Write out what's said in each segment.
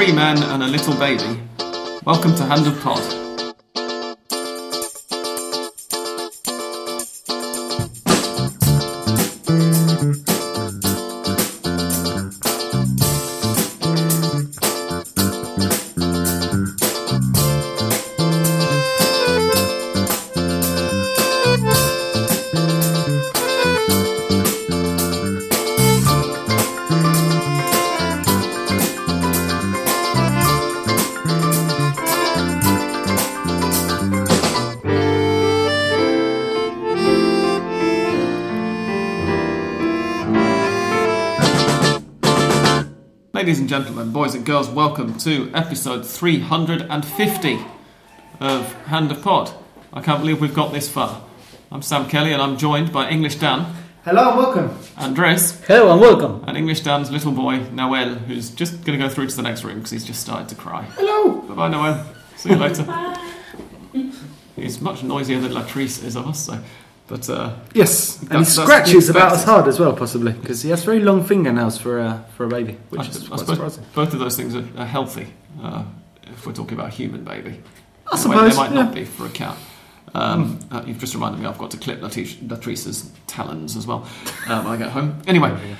three men and a little baby. Welcome to Hand of Pod. Boys and girls, welcome to episode 350 of Hand of Pod. I can't believe we've got this far. I'm Sam Kelly and I'm joined by English Dan, Hello and welcome. Andres, Hello and welcome. and English Dan's little boy, Noel, who's just going to go through to the next room because he's just started to cry. Hello. Bye bye, Noel. See you later. he's much noisier than Latrice is of us, so. But uh, Yes, and he scratches about as hard as well, possibly, because he has very long fingernails for a for a baby, which I, is I surprising. both of those things are, are healthy uh, if we're talking about a human baby. I suppose. they might yeah. not be for a cat. Um, uh, you've just reminded me I've got to clip Latrice, Latrice's talons as well uh, when I get home. Anyway,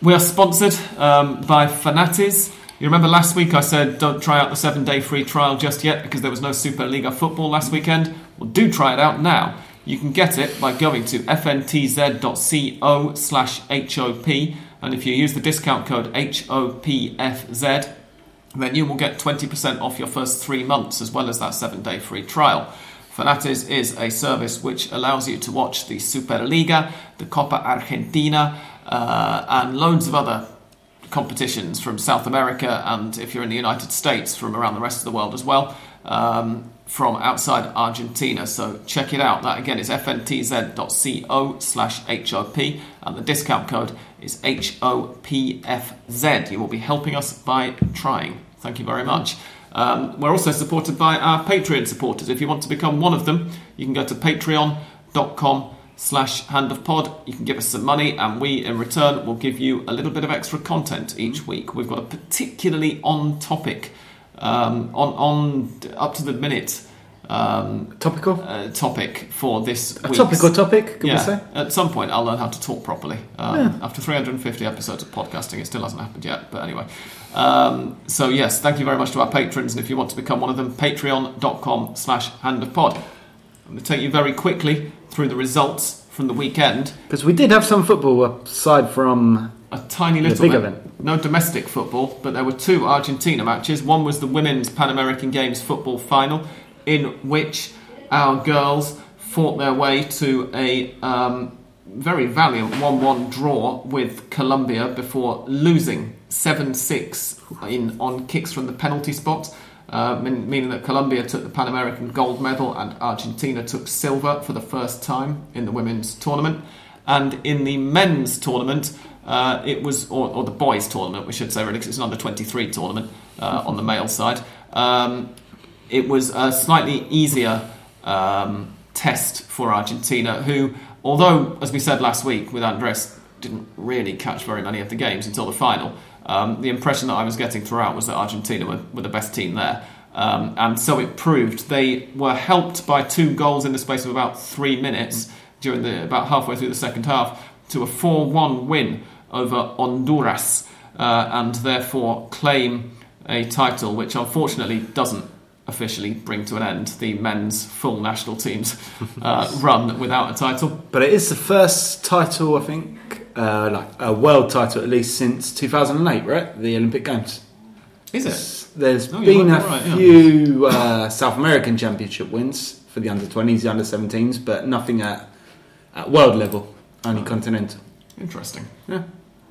we are sponsored um, by Fanatiz. You remember last week I said don't try out the seven day free trial just yet because there was no Super Superliga football last weekend? Well, do try it out now. You can get it by going to fntz.co slash HOP, and if you use the discount code HOPFZ, then you will get 20% off your first three months as well as that seven day free trial. Fanatiz is a service which allows you to watch the Superliga, the Copa Argentina, uh, and loads of other competitions from South America and if you're in the United States from around the rest of the world as well um, from outside Argentina. So check it out. That again is fntz.co slash HOP and the discount code is HOPFZ you will be helping us by trying. Thank you very much. Um, we're also supported by our Patreon supporters. If you want to become one of them you can go to patreon.com slash hand of pod. You can give us some money and we in return will give you a little bit of extra content each week. We've got a particularly on topic um, on on up to the minute um, Topical. uh, topic for this A topical topic, can yeah, we say? at some point I'll learn how to talk properly. Um, After 350 episodes of podcasting, it still hasn't happened yet. But anyway, um, so yes, thank you very much to our patrons, and if you want to become one of them, Patreon.com/slash Hand of Pod. I'm going to take you very quickly through the results from the weekend. Because we did have some football aside from A tiny little big bit. event. No domestic football, but there were two Argentina matches. One was the Women's Pan American Games football final, in which our girls fought their way to a um, very valiant 1 1 draw with Colombia before losing 7 6 in on kicks from the penalty spot. Uh, meaning that Colombia took the Pan American gold medal and Argentina took silver for the first time in the women's tournament. And in the men's tournament, uh, it was, or, or the boys' tournament, we should say, really, it's an under 23 tournament uh, on the male side. Um, it was a slightly easier um, test for Argentina, who, although, as we said last week with Andres, didn't really catch very many of the games until the final. Um, the impression that I was getting throughout was that Argentina were, were the best team there. Um, and so it proved they were helped by two goals in the space of about three minutes during the about halfway through the second half to a 4-1 win over Honduras uh, and therefore claim a title which unfortunately doesn't officially bring to an end the men's full national team's uh, run without a title. But it is the first title, I think, uh, like a world title at least since 2008, right? The Olympic Games. Is it? There's No, been a you're right, yeah. few uh, South American championship wins for the under 20s, the under 17s, but nothing at, at world level, only continental. Interesting. Yeah.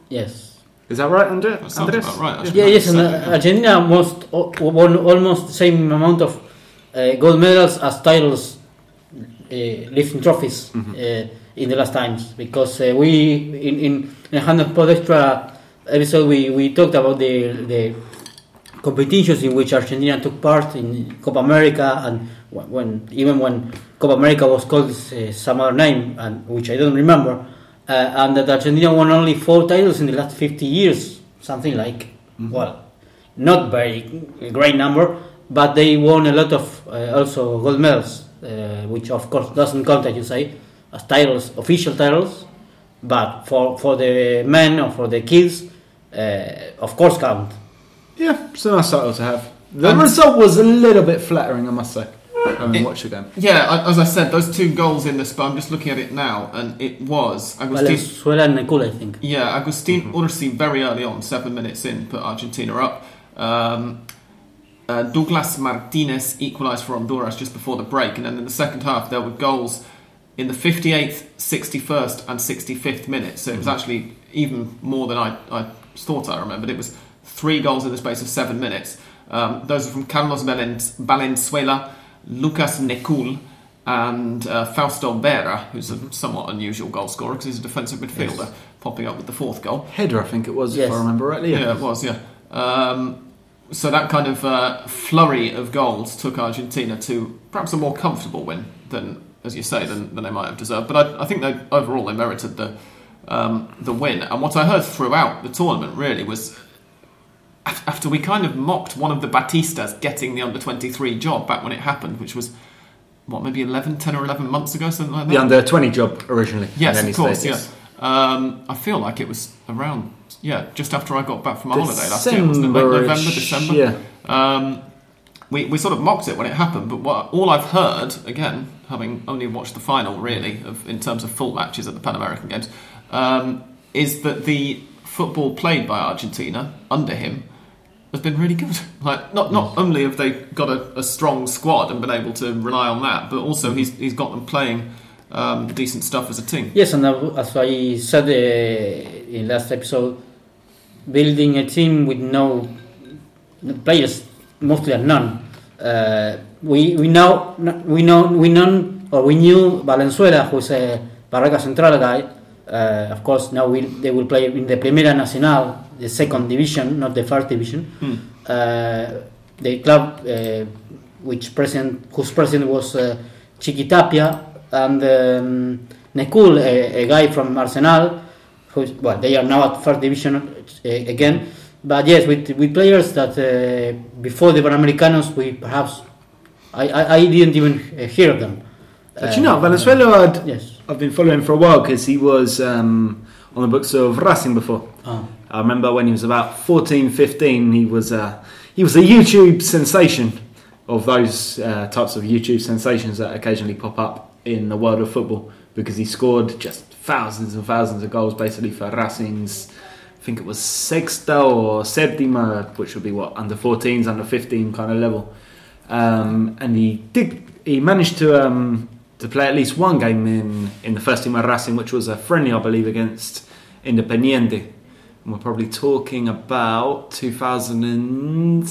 Yes. Is that right, Andre? That sounds Andres? about right, actually. Yeah, yes, and Second, uh, Argentina most won almost the same amount of uh, gold medals as titles, uh, lifting trophies uh, in the last times. Because uh, we in in, in Hand of Pod Extra episode we, we talked about the the competitions in which Argentina took part in Copa America and when, when even when Copa America was called uh, some other name and which I don't remember. Uh, and that Argentina won only four titles in the last 50 years, something like, well, not very great number, but they won a lot of uh, also gold medals, uh, which of course doesn't count, as you say, as titles, official titles, but for for the men or for the kids, uh, of course count. Yeah, it's a nice title to have. The And- result was a little bit flattering, I must say. Having It- watched the game. Yeah, I- as I said, those two goals in this, but I'm just looking at it now, and it was Agustin. Valenzuela and Necul, I think. Yeah, Agustin Urzi very early on, seven minutes in, put Argentina up. Um, uh, Douglas Martinez equalised for Honduras just before the break, and then in the second half there were goals in the 58th, 61st, and 65th minute. So it was actually even more than I, I thought I remembered. It was three goals in the space of seven minutes. Um, those are from Carlos Valen- Valenzuela, Lucas Necul, and uh, Fausto Vera, who's a somewhat unusual goal scorer because he's a defensive midfielder, popping up with the fourth goal. Header, I think it was, Yes. if I remember rightly. Yeah, it was, yeah. Um, so that kind of uh, flurry of goals took Argentina to perhaps a more comfortable win than, as you say, than, than they might have deserved. But I, I think they overall they merited the um, the win. And what I heard throughout the tournament really was af- after we kind of mocked one of the Batistas getting the under twenty three job back when it happened, which was what maybe 11, 10 or eleven months ago, something like that. The under 20 job originally. Yes, of course. Yes. Um, I feel like it was around, yeah, just after I got back from my holiday last year, wasn't it? Like November, December. Yeah. Um, we, we sort of mocked it when it happened, but what all I've heard, again, having only watched the final really, of, in terms of full matches at the Pan American Games, um, is that the football played by Argentina under him has been really good. Like, not not only have they got a, a strong squad and been able to rely on that, but also he's he's got them playing um, decent stuff as a team. Yes, and as I said uh, in last episode, building a team with no no players, mostly are none. Uh, we we know we know we know or we knew Valenzuela, who's a Barracas Central guy. Uh, of course, now we, they will play in the Primera Nacional, the second division, not the first division. Hmm. Uh, the club, uh, which president, whose president was uh, Chiqui Tapia, and um, Necul, a, a guy from Arsenal, who's well, they are now at first division uh, again. But yes, with with players that uh, before the Panamericanos, we perhaps I, I, I didn't even hear of them. But you know, Uh, Valenzuela, I'd, Yes. I've been following for a while because he was um, on the books of Racing before. Oh. I remember when he was about 14, 15, he was a, he was a YouTube sensation of those uh, types of YouTube sensations that occasionally pop up in the world of football because he scored just thousands and thousands of goals basically for Racing's, I think it was Sexta or Septima, which would be what, under 14s, under 15 kind of level. Um, and he did, he managed to um, to play at least one game in, in the first team of Racing, which was a friendly, I believe, against Independiente. And we're probably talking about 2000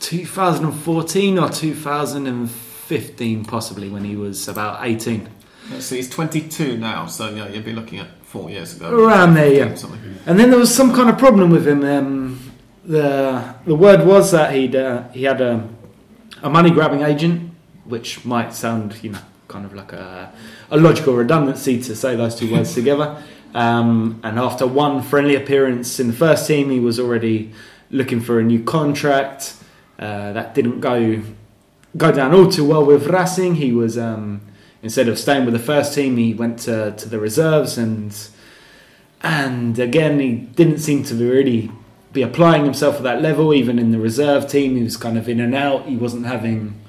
2014 or 2015, possibly, when he was about 18. So he's 22 now, so yeah, you'd be looking at four years ago. Around there, yeah. And then there was some kind of problem with him. Um, the the word was that he'd uh, he had a, a money grabbing agent, which might sound you know kind of like a, a logical redundancy to say those two words together. Um, and after one friendly appearance in the first team, he was already looking for a new contract. Uh, that didn't go go down all too well with Racing. He was um, instead of staying with the first team, he went to, to the reserves and and again he didn't seem to really be applying himself at that level even in the reserve team he was kind of in and out he wasn't having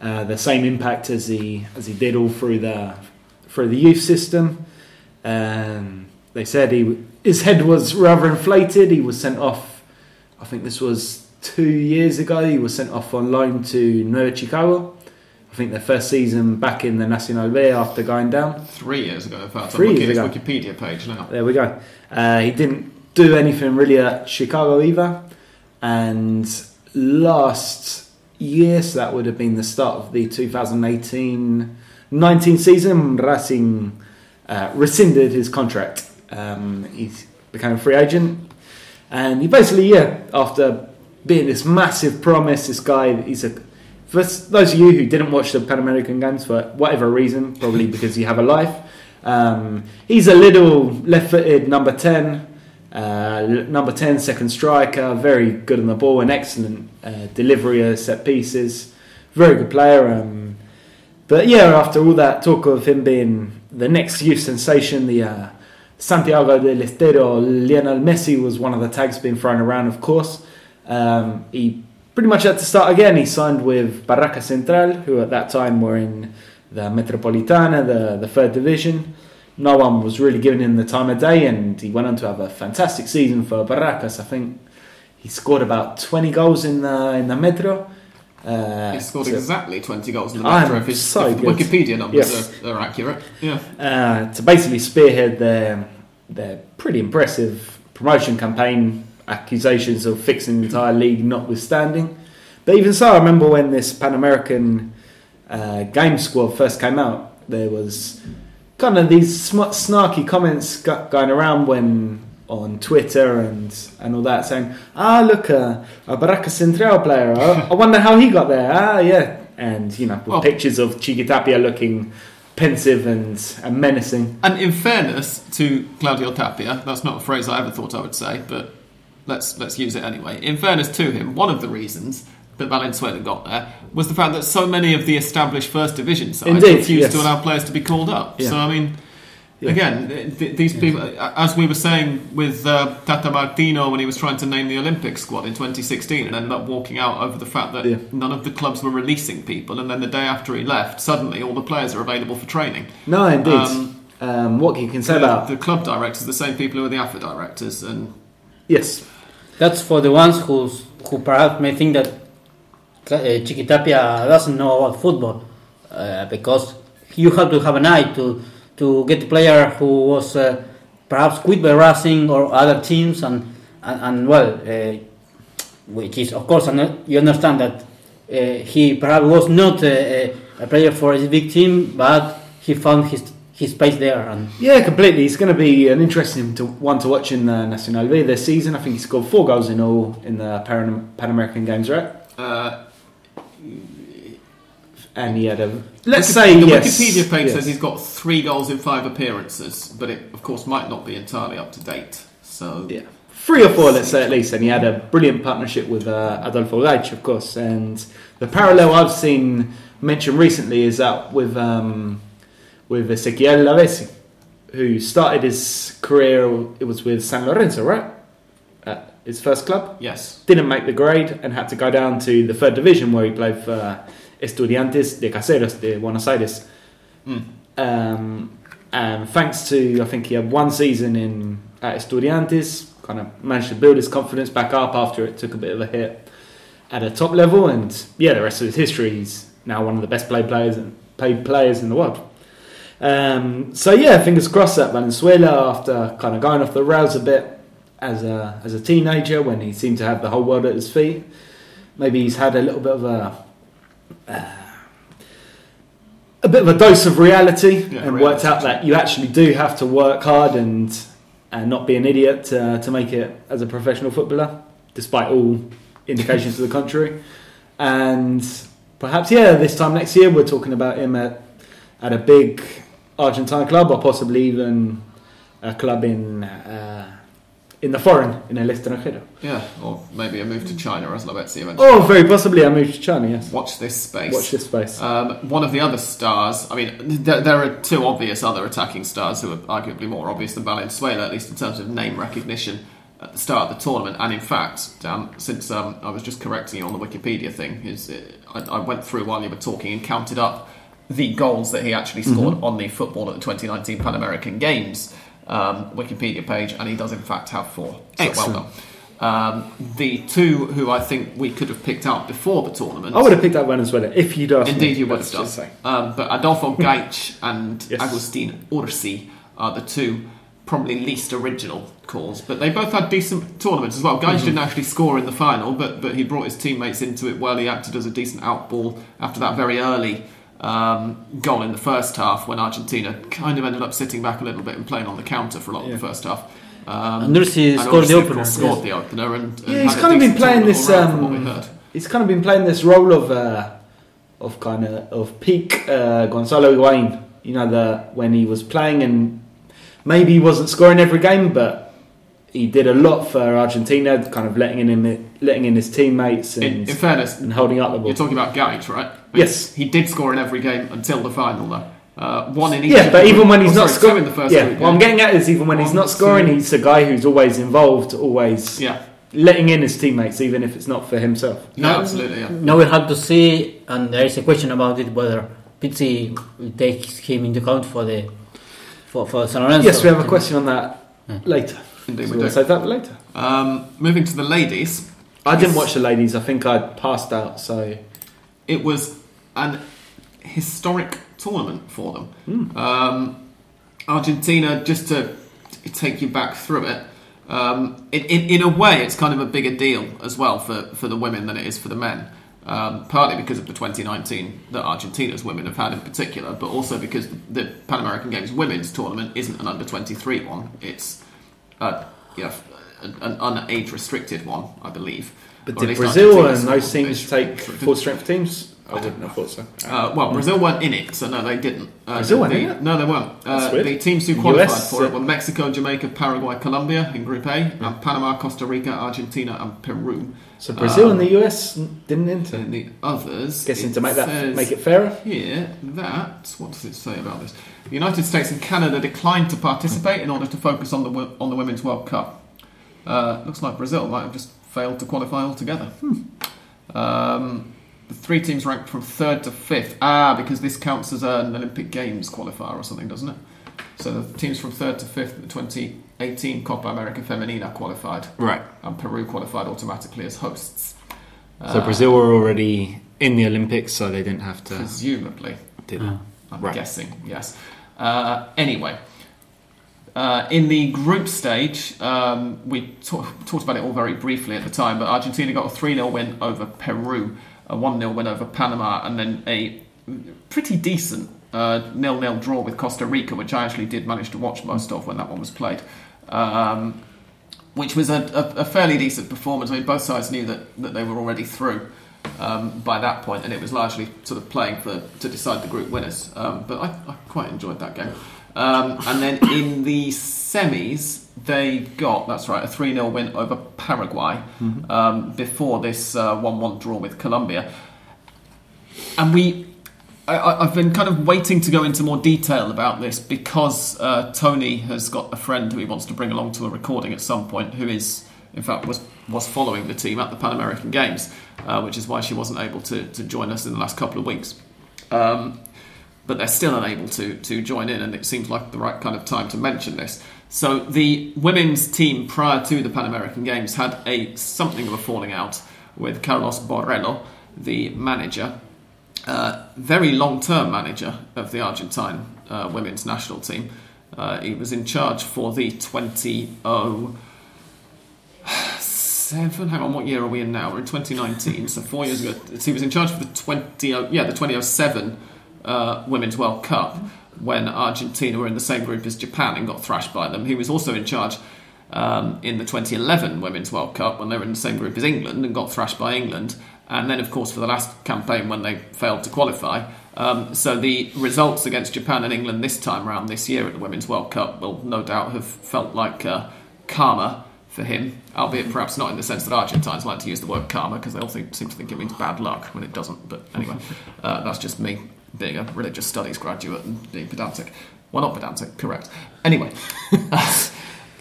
uh, the same impact as he as he did all through the through the youth system um, they said he his head was rather inflated he was sent off I think this was two years ago he was sent off on loan to Nueva Chicago I think their first season back in the Nacional B after going down Three years ago, in fact. Three I'm years at his ago. Wikipedia page now. there we go. Uh, he didn't do anything really at Chicago either. And last year, so that would have been the start of the 2018 19 season, Racing uh, rescinded his contract. Um, he became a free agent. And he basically, yeah, after being this massive promise, this guy, he's a. For those of you who didn't watch the Pan American Games for whatever reason, probably because you have a life, um, he's a little left-footed number ten. Uh, number 10, second striker, very good on the ball, an excellent uh, delivery of set pieces. Very good player. Um, but yeah, after all that talk of him being the next youth sensation, the uh, Santiago del Estero, Lionel Messi was one of the tags being thrown around, of course. Um, he pretty much had to start again. He signed with Barraca Central, who at that time were in the Metropolitana, the, the third division. No one was really giving him the time of day, and he went on to have a fantastic season for Barracas. I think he scored about 20 goals in the, in the Metro. Uh, He scored so- exactly 20 goals in the Metro if, his, so if. Wikipedia numbers Yes. are, are accurate. Yeah. uh, to basically spearhead their their pretty impressive promotion campaign, accusations of fixing the entire league notwithstanding. But even so, I remember when this Pan American uh, game squad first came out, there was kind of these sm- snarky comments going around when on Twitter and, and all that saying, ah, look, uh, a Barracas Central player, I, I wonder how he got there. Ah, yeah. And, you know, with Well- pictures of Chiqui Tapia looking pensive and, and menacing. And in fairness to Claudio Tapia, that's not a phrase I ever thought I would say, but let's let's use it anyway. In fairness to him, one of the reasons that Valenzuela got there was the fact that so many of the established first division sides Indeed, refused yes. to allow players to be called up. Yeah. So I mean. Yeah. Again, th- th- these people, as we were saying with uh, Tata Martino when he was trying to name the Olympic squad in 2016 and ended up walking out over the fact that Yeah. none of the clubs were releasing people, and then the day after he left, suddenly all the players are available for training. No, indeed. Um, Um, what you can say the, about the club directors, the same people who are the AFA directors, and yes, That's for the ones who's, who perhaps may think that uh, Chiqui Tapia doesn't know about football, uh, because you have to have an eye to to get a player who was uh, perhaps quit by Racing or other teams, and and, and well, uh, which is of course, and you understand that uh, he perhaps was not a, a player for a big team, but he found his his space there, and yeah, completely. It's going to be an interesting to, one to watch in the Nacional B this season. I think he scored four goals in all in the Pan, Pan American games, right? And he had a let's say the yes. Wikipedia page yes. says he's got three goals in five appearances, but it of course might not be entirely up to date. So yeah. Three or four, let's say at least, and he had a brilliant partnership with uh, Adolfo Gaich, of course. And the parallel I've seen mentioned recently is that with um, with Ezequiel Lavezzi, who started his career, it was with San Lorenzo, right? At his first club. yes, Didn't make the grade and had to go down to the third division where he played for Estudiantes de Caseros de Buenos Aires. Mm. Um, and thanks to, I think he had one season in at Estudiantes, kind of managed to build his confidence back up after it took a bit of a hit at a top level. And yeah, the rest of his history, he's now one of the best played players and paid players in the world. Um, so yeah, fingers crossed that Valenzuela, after kind of going off the rails a bit as a as a teenager, when he seemed to have the whole world at his feet, maybe he's had a little bit of a uh, a bit of a dose of reality Yeah, and reality worked out that you actually do have to work hard and and not be an idiot to, to make it as a professional footballer, despite all indications to the contrary. And perhaps, yeah, this time next year we're talking about him at at a big Argentine club or possibly even a club in uh, in the foreign, in El Extranjero. yeah, or maybe a move to China as Lavezzi eventually. Oh, very possibly I moved to China, yes. Watch this space. Watch this space. Um, one of the other stars, I mean, there, there are two obvious other attacking stars who are arguably more obvious than Valenzuela, at least in terms of name recognition at the start of the tournament. And in fact, Dan, since um, I was just correcting you on the Wikipedia thing, is uh, I, I went through while you were talking and counted up the goals that he actually scored on the football at the 2019 Pan American Games um, Wikipedia page, and he does in fact have four. So Excellent. well done. Um, the two who I think we could have picked out before the tournament. I would have picked up Valenzuela if you'd asked me. Indeed, you would have done. Um, but Adolfo Gaich and Yes. Agustin Urzi are the two probably least original calls. But they both had decent tournaments as well. Gaich didn't actually score in the final, but, but he brought his teammates into it well. He acted as a decent outball after that very early um, goal in the first half when Argentina kind of ended up sitting back a little bit and playing on the counter for a lot of the first half. Um, And Urzi and scored the opener, scored yes. the opener, and, and Yeah, he's kind of been playing this. all from what we Um, heard. he's kind of been playing this role of uh, of kind of of peak uh, Gonzalo Higuain. You know, the when he was playing and maybe he wasn't scoring every game, but he did a lot for Argentina, kind of letting in him, letting in his teammates and, In, in fairness, and holding up the ball. you're talking about Gaich, right? Yes. He did score in every game until the final, though. Uh, one in each. Yeah, but the- even when he's oh, not sorry, scoring the first yeah, group, what I'm getting at is even when he's not scoring, two. he's a guy who's always involved, always Yeah, letting in his teammates, even if it's not for himself. no, Now- absolutely. Yeah. Now we'll have to see, and there is a question about it whether Pizzi takes him into account for the for, for San Lorenzo. Yes, we have a question on that Yeah. later. Indeed, So we we'll do. save that for later. Um, moving to the ladies, I didn't watch the ladies. I think I passed out. So it was an historic tournament for them. Hmm. Um, Argentina, just to take you back through it, um, in, in, in a way, it's kind of a bigger deal as well for, for the women than it is for the men. Um, partly because of the 2019 that Argentina's women have had in particular, but also because the Pan American Games women's tournament isn't an under 23 one. It's uh, you know, an, an unage restricted one, I believe. But did Brazil and those teams take full strength teams? I wouldn't have thought so. Uh, well, Brazil weren't in it, so no, they didn't. Uh, Brazil weren't in it? No, they weren't. Uh, That's weird. the teams who qualified US, for it were Mexico, Jamaica, Paraguay, Colombia in Group A, and Panama, Costa Rica, Argentina, and Peru. So Brazil Um, and the US didn't enter. And the others. Guessing it to make that says make it fairer. Here, that what does it say about this? The United States and Canada declined to participate in order to focus on the wo- on the Women's World Cup. Uh, looks like Brazil might have just failed to qualify altogether. Um, the three teams ranked from third to fifth. Ah, because this counts as an Olympic Games qualifier or something, doesn't it? So the teams from third to fifth, the 2018 Copa America Femenina qualified, Right. and Peru qualified automatically as hosts. So Uh, Brazil were already in the Olympics, so they didn't have to presumably. do that. Yeah. I'm Right. guessing, yes. Uh, anyway, uh, in the group stage, um, we ta- talked about it all very briefly at the time, but Argentina got a 3 0 win over Peru, a 1 0 win over Panama, and then a pretty decent uh, nil nil draw with Costa Rica, which I actually did manage to watch most of when that one was played. Um, which was a, a, a fairly decent performance. I mean, both sides knew that, that they were already through um, by that point, and it was largely sort of playing for to decide the group winners. Um, but I, I quite enjoyed that game. Um, and then in the semis, they got that's right a three 0 win over Paraguay um, before this one one draw with Colombia, and we. I- I, I've been kind of waiting to go into more detail about this because uh, Tony has got a friend who he wants to bring along to a recording at some point, who is, in fact, was was following the team at the Pan American Games, uh, which is why she wasn't able to, to join us in the last couple of weeks. Um, but they're still unable to to join in, and it seems like the right kind of time to mention this. So the women's team prior to the Pan American Games had a something of a falling out with Carlos Borrello, the manager, uh, very long-term manager of the Argentine uh, women's national team. Uh, he was in charge for the 2007. Hang on, what year are we in now? We're in 2019, so four years ago. So he was in charge for the 20. Yeah, the 2007 uh, Women's World Cup when Argentina were in the same group as Japan and got thrashed by them. He was also in charge um, in the 2011 Women's World Cup when they were in the same group as England and got thrashed by England. And then, of course, for the last campaign when they failed to qualify. Um, so the results against Japan and England this time around this year at the Women's World Cup will no doubt have felt like uh, karma for him, albeit perhaps not in the sense that Argentines like to use the word karma because they all think, seem to think it means bad luck when it doesn't. But anyway, uh, that's just me being a religious studies graduate and being pedantic. Well, not pedantic, correct. Anyway.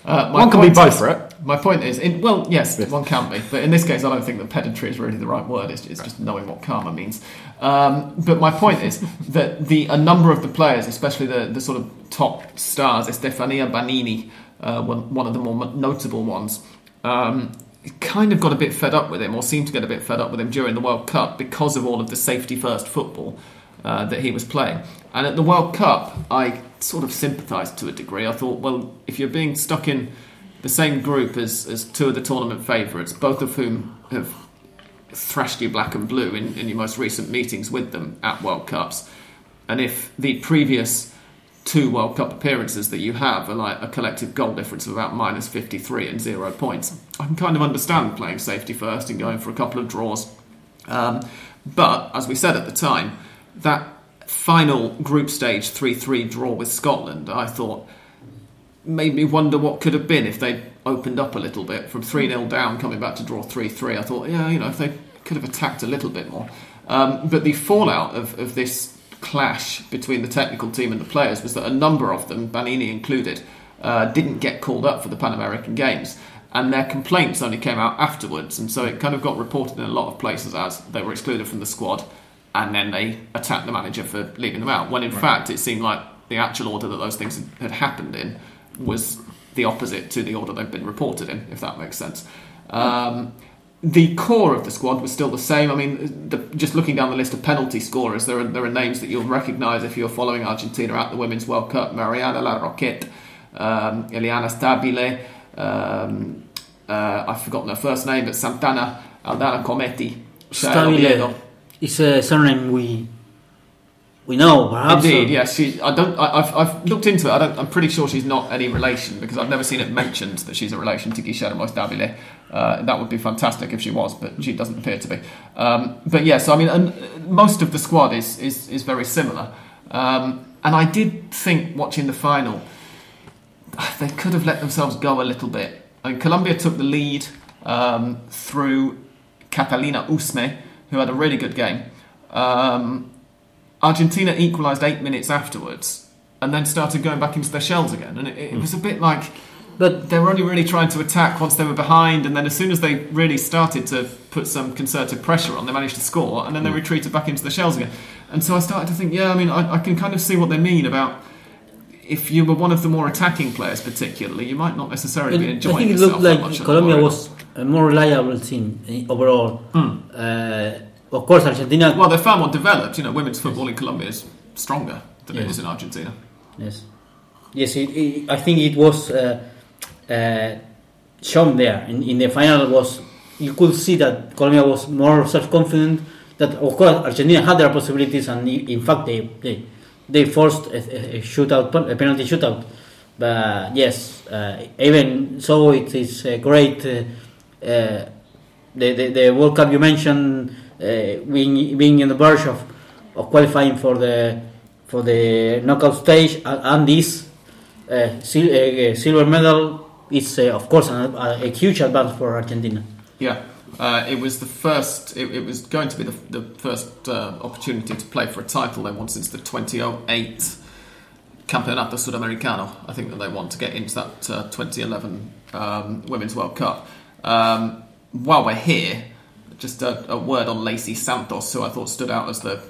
Uh, One can be both, is- right? My point is, in, well, yes, one can be, but in this case, I don't think that pedantry is really the right word. It's, it's just knowing what karma means. Um, but my point is that the a number of the players, especially the, the sort of top stars, Estefania Banini, uh, one, one of the more notable ones, um, kind of got a bit fed up with him, or seemed to get a bit fed up with him during the World Cup because of all of the safety first football uh, that he was playing. And at the World Cup, I sort of sympathised to a degree. I thought, well, if you're being stuck in the same group as, as two of the tournament favourites, both of whom have thrashed you black and blue in, in your most recent meetings with them at World Cups, and if the previous two World Cup appearances that you have are like a collective goal difference of about minus 53 and zero points, I can kind of understand playing safety first and going for a couple of draws. Um, but, as we said at the time, that final group stage 3 3 draw with Scotland, I thought, made me wonder what could have been if they opened up a little bit from 3 0 down, coming back to draw 3 3. I thought, yeah, you know, if they could have attacked a little bit more. Um, but the fallout of, of this clash between the technical team and the players was that a number of them, Banini included, uh, didn't get called up for the Pan American Games. And their complaints only came out afterwards, and so it kind of got reported in a lot of places as they were excluded from the squad, and then they attacked the manager for leaving them out. When in fact, it seemed like the actual order that those things had happened in was the opposite to the order they've been reported in, if that makes sense. Um, the core of the squad was still the same. I mean, the, just looking down the list of penalty scorers, there are, there are names that you'll recognise if you're following Argentina at the Women's World Cup Mariana Larroquette, um, Eliana Stabile, um, uh, I've forgotten her first name, but Santana Aldana Cometti. Stabile is a surname we we know, perhaps. Indeed, yes. She, I don't. I, have I've looked into it. I don't, I'm pretty sure she's not any relation because I've never seen it mentioned that she's a relation to Guillermo Stabile. Uh, that would be fantastic if she was, but she doesn't appear to be. Um, but yes, I mean, and most of the squad is is, is very similar. Um, and I did think watching the final, they could have let themselves go a little bit. I mean, Colombia took the lead um, through Catalina Usme, who had a really good game. Um, Argentina equalised eight minutes afterwards and then started going back into their shells again. And it, it was a bit like but they were only really trying to attack once they were behind, and then as soon as they really started to put some concerted pressure on, they managed to score, and then they hmm. retreated back into the shells again. And so I started to think, yeah, I mean, I, I can kind of see what they mean about if you were one of the more attacking players, particularly, you might not necessarily be enjoying. I think it looked like Colombia was a more reliable team overall. Mm. Uh, of course, Argentina. Well, they're far more developed. You know, women's football in Colombia is stronger than yes. it is in Argentina. Yes, yes. It, it, I think it was uh, uh, shown there in, in the final. Was you could see that Colombia was more self-confident. That of course Argentina had their possibilities, and in fact they they, they forced a, a shootout, a penalty shootout. But yes, uh, even so, it is a great. Uh, the, the, the World Cup you mentioned uh, being being in the verge of, of qualifying for the for the knockout stage and, this uh, sil- silver medal is of course a, a, huge advance for Argentina. Yeah. Uh, it was the first. It, it, was going to be the, the first uh, opportunity to play for a title they won since the 2008 Campeonato Sudamericano. I think that they want to get into that uh, 2011 um, Women's World Cup. Um, while we're here, just a, a, word on Leicy Santos, who I thought stood out as the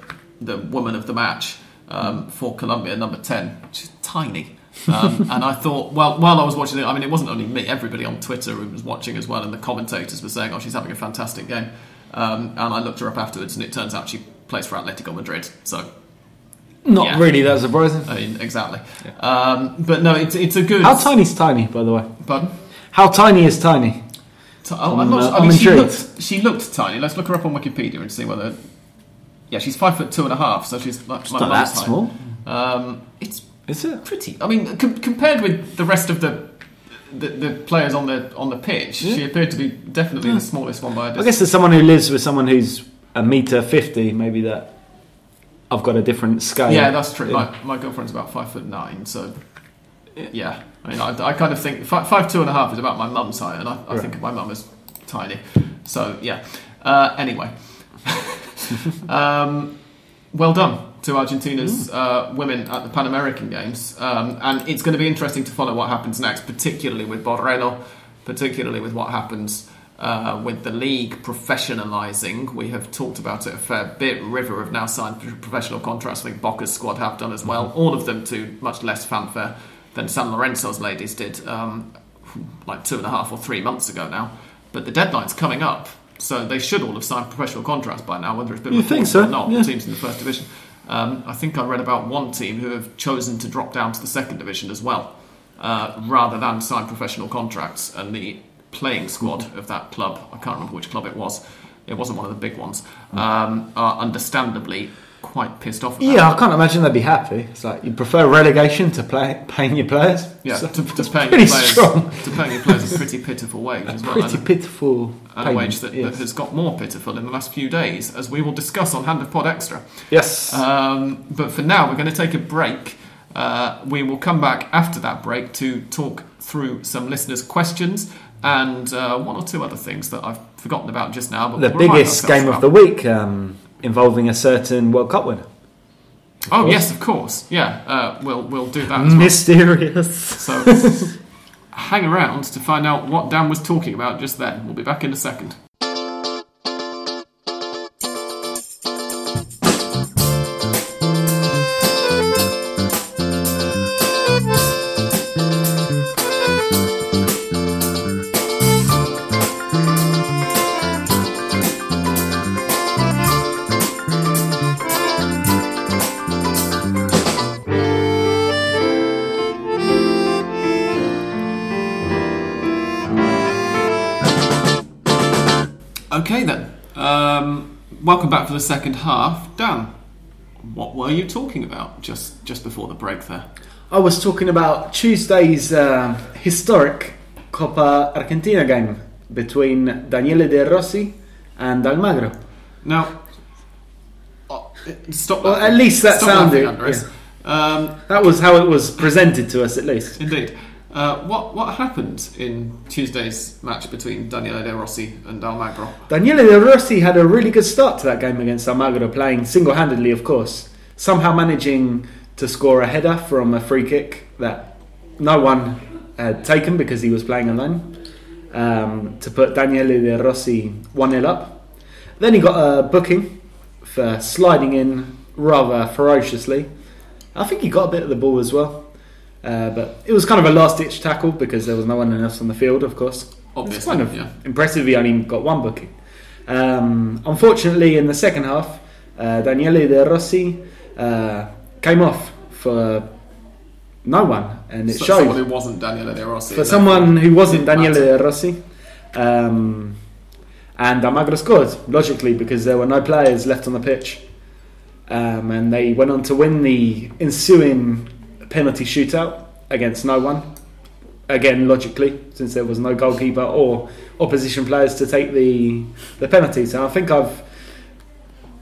the woman of the match um, for Colombia, number ten. She's tiny. um, and I thought, well, while I was watching it, I mean, it wasn't only me. Everybody on Twitter was watching as well, and the commentators were saying, "Oh, she's having a fantastic game." Um, and I looked her up afterwards, and it turns out she plays for Atletico Madrid. So, not yeah. really that surprising. I mean, exactly. Yeah. Um, but no, it's it's a good. How tiny is tiny, by the way? Pardon? How tiny is tiny? Oh, I'm, not, uh, I mean, she looked, she looked tiny. Let's look her up on Wikipedia and see whether. Yeah, she's five foot two and a half, so she's like, like not that height. small. Um, it's is it pretty? I mean, com- compared with the rest of the the, the, players on the on the pitch, yeah. she appeared to be definitely yeah. the smallest one by. I guess as someone who lives with someone who's a meter fifty, maybe that I've got a different scale. Yeah, that's true. Yeah. My, my girlfriend's about five foot nine, so yeah. I mean, I, I kind of think five, five two and a half is about my mum's height, and I, I right. think of my mum as tiny. So yeah. Uh, anyway, um, well done to Argentina's uh, women at the Pan American Games, um, and it's going to be interesting to follow what happens next, particularly with Borrello, particularly with what happens. Uh, with the league professionalising, we have talked about it a fair bit. River have now signed professional contracts. I think Boca's squad have done as well. All of them to much less fanfare than San Lorenzo's ladies did um, like two and a half or three months ago now. But the deadline's coming up, so they should all have signed professional contracts by now, whether it's been think so? or not. Yeah. Teams in the first division. Um, I think I read about one team who have chosen to drop down to the second division as well, uh, rather than sign professional contracts. And the playing squad of that club, I can't remember which club it was, it wasn't one of the big ones, um, are understandably quite pissed off. yeah. I can't imagine they'd be happy. It's like you prefer relegation to play, paying your players. Yeah, so to, to paying your players, strong. to paying your players a pretty pitiful wage as well. Pretty and, pitiful, and a wage that, yes. that, has got more pitiful in the last few days, as we will discuss on Hand of Pod Extra. Yes. Um, but for now, we're going to take a break. Uh, we will come back after that break to talk through some listeners' questions and uh, one or two other things that I've forgotten about just now. But The we'll biggest game of the week um, involving a certain World Cup winner. Oh course. yes, of course. Yeah, uh, we'll we'll do that. As well. Mysterious. So hang around to find out what Dan was talking about just then. We'll be back in a second. The second half, Dan. What were you talking about just just before the break there? I was talking about Tuesday's uh, historic Copa Argentina game between Daniele De Rossi and Almagro. Now, oh, stop. Well, at least that Stop sounded- Andres. Um, That was how it was presented to us, at least. indeed. Uh, what what happened in Tuesday's match between Daniele De Rossi and Almagro? Daniele De Rossi had a really good start to that game against Almagro, playing single handedly, of course. Somehow managing to score a header from a free kick that no one had taken because he was playing alone um, to put Daniele De Rossi 1 0 up. Then he got a booking for sliding in rather ferociously. I think he got a bit of the ball as well. Uh, but it was kind of a last ditch tackle because there was no one else on the field, of course. It's Obviously, kind of yeah. impressive. He only got one booking. Um, unfortunately, in the second half, uh, Daniele De Rossi uh, came off for no one, and it So- showed someone who wasn't Daniele De Rossi. for someone who wasn't Daniele. De Rossi. Um, and Almagro scored logically because there were no players left on the pitch, um, and they went on to win the ensuing penalty shootout against no one. Again, logically, since there was no goalkeeper or opposition players to take the the penalties. And I think I've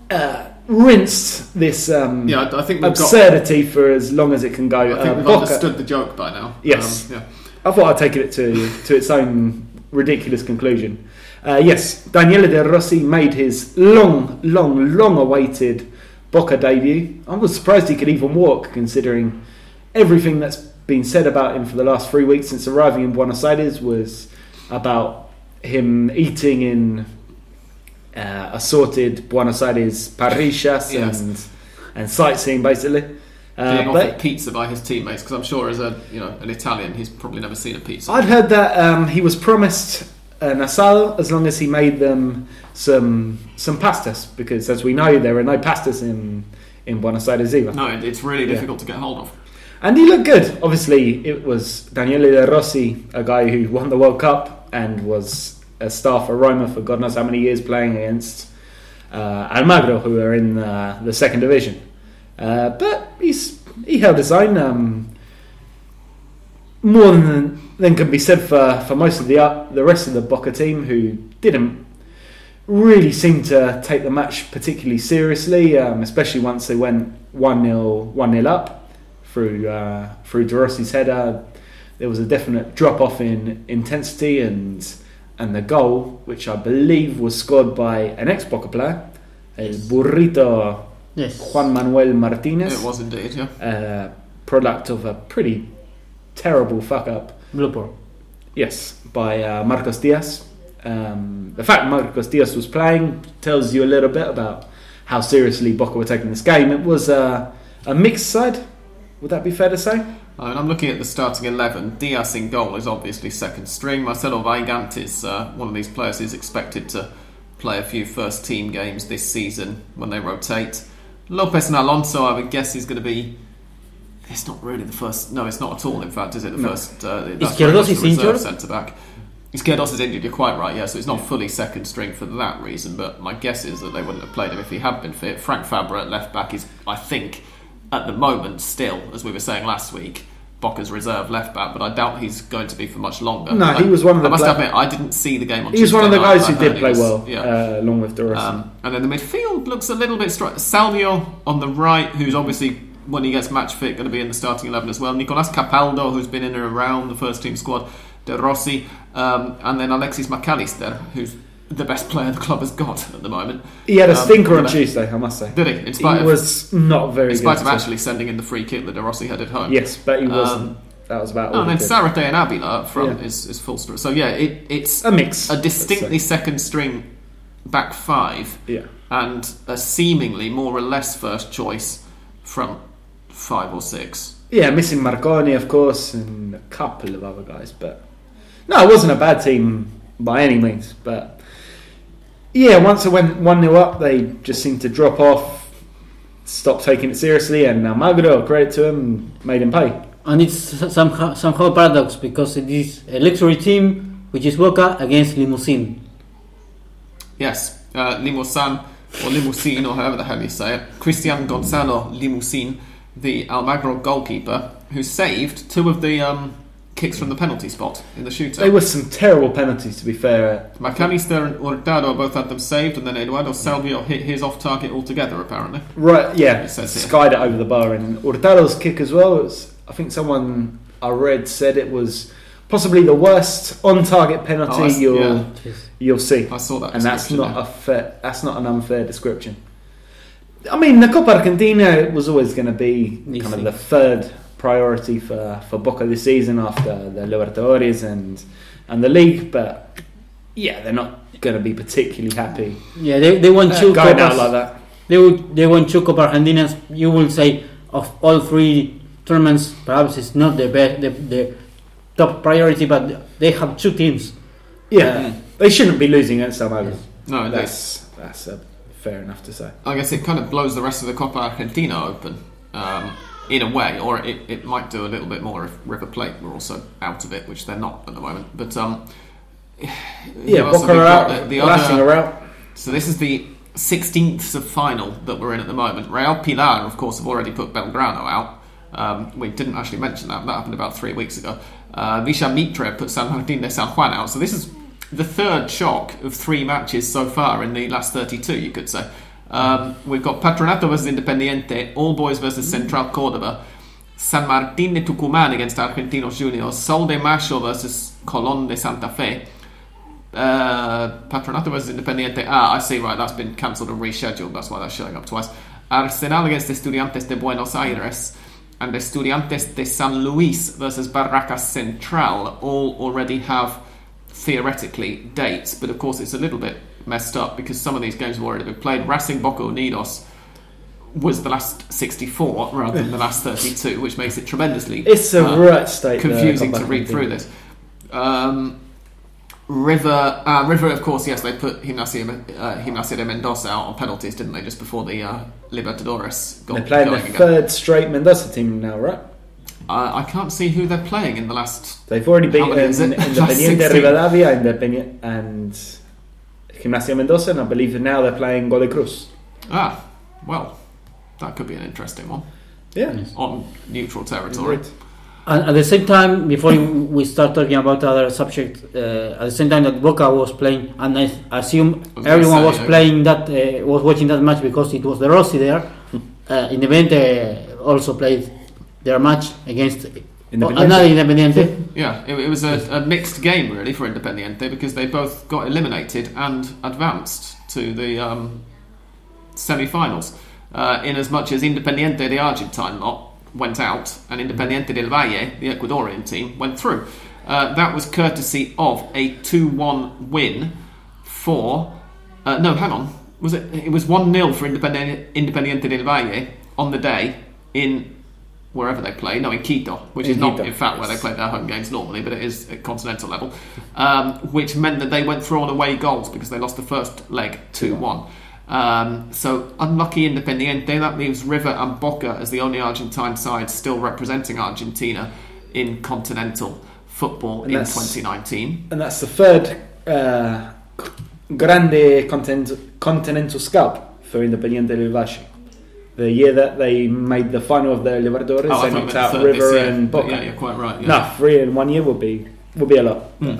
uh, rinsed this um, Yeah, I think we've got. absurdity for as long as it can go. I think Uh, we've Boca- understood the joke by now. Yes. Um, yeah. I thought I'd taken it to, to its own ridiculous conclusion. Uh, yes, Daniele De Rossi made his long, long, long awaited Boca debut. I was surprised he could even walk, considering everything that's been said about him for the last three weeks since arriving in Buenos Aires was about him eating in uh, assorted Buenos Aires parrillas Yes. and, and sightseeing, basically. Uh, Being but- offered pizza by his teammates because I'm sure as a you know an Italian he's probably never seen a pizza. I'd heard that um, he was promised an asado as long as he made them some some pastas because, as we know, there are no pastas in in Buenos Aires either. no, it, it's really Yeah. difficult to get hold of. And he looked good. Obviously, it was Daniele De Rossi, a guy who won the World Cup and was a star for Roma for God knows how many years, playing against uh, Almagro, who are in uh, the second division. Uh, but he's he held his own. Um, more than than can be said for, for most of the uh, the rest of the Boca team, who didn't really seem to take the match particularly seriously, um, especially once they went one 0 one 0 up through uh, through De Rossi's header. There was a definite drop off in intensity and and the goal, which I believe was scored by an ex Boca player, El Burrito Yes. Juan Manuel Martinez, It was indeed, yeah. uh, product of a pretty terrible fuck up. Blooper. Yes, by uh, Marcos Diaz. Um, the fact Marcos Diaz was playing tells you a little bit about how seriously Boca were taking this game. It was uh, a mixed side. Would that be fair to say? I mean, I'm looking at the starting 11. Diaz in goal is obviously second string. Marcelo Weigand is uh, one of these players who's expected to play a few first team games this season when they rotate. Lopez and Alonso, I would guess, is going to be. It's not really the first. No, it's not at all. In fact, is it the No. first? Uh, that's Izquierdoz is injured? centre back. Izquierdoz is injured. You're quite right. Yeah, so it's not fully second string for that reason. But my guess is that they wouldn't have played him if he had been fit. Frank Fabra at left back is, I think, at the moment still, as we were saying last week, Boca's reserve left back. But I doubt he's going to be for much longer. No, he was one of the I must admit, I didn't see the game on. He was one of the night. guys who did play was- well, Yeah. uh, along with Rossi. Um, and then the midfield looks a little bit strong. Salvio on the right, who's obviously when he gets match fit, going to be in the starting eleven as well. Nicolas Capaldo, who's been in and around the first team squad, De Rossi, um, and then Alexis Mac Allister, who's the best player the club has got at the moment. He had a Um, stinker on Tuesday, I must say. Did he? In spite He of, was not very in spite good. of at actually sending in the free kick that De Rossi headed home. Yes, but he Um, wasn't. that was about all. Oh, and then. Zárate and Abila up front Yeah. is, is full story. So yeah, it, it's a mix. a distinctly second string back five Yeah. and a seemingly more or less first choice front five or six. Yeah, missing Marcone, of course, and a couple of other guys, but no, it wasn't a bad team by any means. But yeah, once it went one 0 up, they just seemed to drop off, stop taking it seriously, and Almagro, credit to him, made him pay. And it's somehow, somehow paradox because it is a luxury team, which is Boca against Limousine. Yes, uh, Limousin or Limousin or however the hell you say it. Christian Gonzalo Limousin, the Almagro goalkeeper, who saved two of the um, kicks from the penalty spot in the shootout. They were some terrible penalties, to be fair. Mac Allister and Hurtado both had them saved, and then Eduardo Salvio hit his off target altogether, apparently. Right, yeah, It says skied it over the bar, and Hurtado's kick as well. Was, I think someone I read said it was possibly the worst on-target penalty Oh, I s- you'll yeah. you'll see. I saw that. and that's not yeah. a fair. That's not an unfair description. I mean, the Copa Argentina was always going to be kind of the third priority for, for Boca this season after the Libertadores and and the league, but yeah, they're not going to be particularly happy Yeah, they, they won uh, two going Copas. out like that. They would, they won two Copa Argentinas. You will say of all three tournaments, perhaps it's not the best, the, the top priority, but they have two teams. Yeah, Mm. they shouldn't be losing against Almagro. Yes. No. That's that's uh, fair enough to say. I guess it kind of blows the rest of the Copa Argentina open um, in a way, or it, it might do a little bit more if River Plate were also out of it, which they're not at the moment. But um, Yeah, Boca are out, The, the other, are out. so this is the 16th of final that we're in at the moment. Real Pilar, of course, have already put Belgrano out. Um, we didn't actually mention that. That happened about three weeks ago. Uh, Villa Mitre put San Martin de San Juan out. So this is the third shock of three matches so far in the last 32, you could say. Um, we've got Patronato versus Independiente, All Boys versus Central Córdoba, San Martín de Tucumán against Argentinos Juniors, Sol de Mayo versus Colón de Santa Fe, uh, Patronato versus Independiente. Ah, I see, right, that's been cancelled and rescheduled, that's why that's showing up twice. Arsenal against Estudiantes de Buenos Aires, and Estudiantes de San Luis versus Barracas Central all already have theoretically dates, but of course it's a little bit messed up because some of these games have already been played. Racing Boca Unidos was the last 64 rather than the last 32, which makes it tremendously It's a uh, right state. confusing to read through this. Um, River, uh, River, of course, yes, they put Gimnasia, uh, Gimnasia de Mendoza out on penalties, didn't they, just before the uh, Libertadores got They're playing their again. third straight Mendoza team now, right? Uh, I can't see who they're playing in the last. They've already beaten? Independiente 16. Rivadavia, Independiente and Gimnasia Mendoza, and I believe that now they're playing Godoy Cruz. Ah, well, that could be an interesting one Yeah, Yes. on neutral territory. Right. And at the same time, before we start talking about other subjects, uh, at the same time that Boca was playing, and I assume I was everyone gonna was say, yeah. playing that, uh, was watching that match because it was De Rossi there. uh, Independiente also played their match against Independiente. another Independiente. Yeah, it, it was a, a mixed game really for Independiente because they both got eliminated and advanced to the um, semi-finals. Uh, in as much as Independiente, the Argentine lot, went out, and Independiente del Valle, the Ecuadorian team, went through. Uh, that was courtesy of a 2-1 win for. Uh, no, hang on. Was it? It was one 0 for Independiente, Independiente del Valle on the day in wherever they play. No, in Quito, which In is not Quito, in fact where they play their home games normally, but it is at continental level. Um, which meant that they went through on away goals because they lost the first leg two one. Um, so unlucky Independiente. That leaves River and Boca as the only Argentine sides still representing Argentina in continental football And in 2019. and that's the third uh, Grande continental, continental scalp for Independiente del Valle. The year that they made the final of the Libertadores, Oh, I they knocked meant the out third River year, and but Boca. Yeah, you're quite right. Yeah. No, three in one year would be would be a lot. Hmm.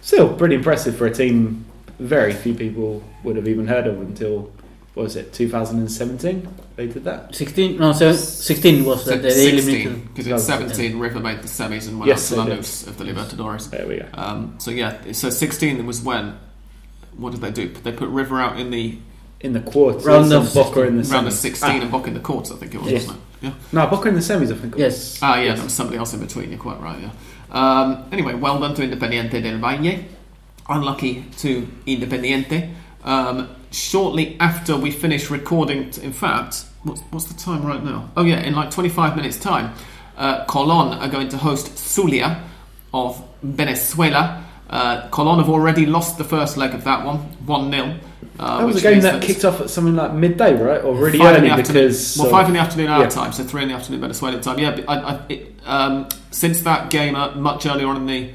Still pretty impressive for a team very few people would have even heard of until what was it 2017? They did that. 16, no, seven, 16 was the, the eliminated. because in 17 River made the semis and went Yes, out to they of the Libertadores. There we go. Um, so yeah, so 16 was when. What did they do? They put River out in the In the quarters, Round and of Boca in the round of semis. 16 Ah, and Boca in the quarters. I think it was. Yes. Wasn't it? Yeah. no, Boca in the semis. I think. it was. Yes. Ah, yeah, there was somebody else in between. You're quite right. Yeah. Um, anyway, well done to Independiente del Valle. Unlucky to Independiente. Um, shortly after we finish recording, t- in fact, what's, what's the time right now? Oh yeah, in like 25 minutes' time, uh, Colon are going to host Zulia of Venezuela. Uh, Colon have already lost the first leg of that one, one 0 uh, That was a game means that kicked off at something like midday, right, or really early the because well, five in the afternoon our yeah. time, so three in the afternoon Venezuelan time. Yeah, but I, I, it, um, since that game uh, much earlier on in the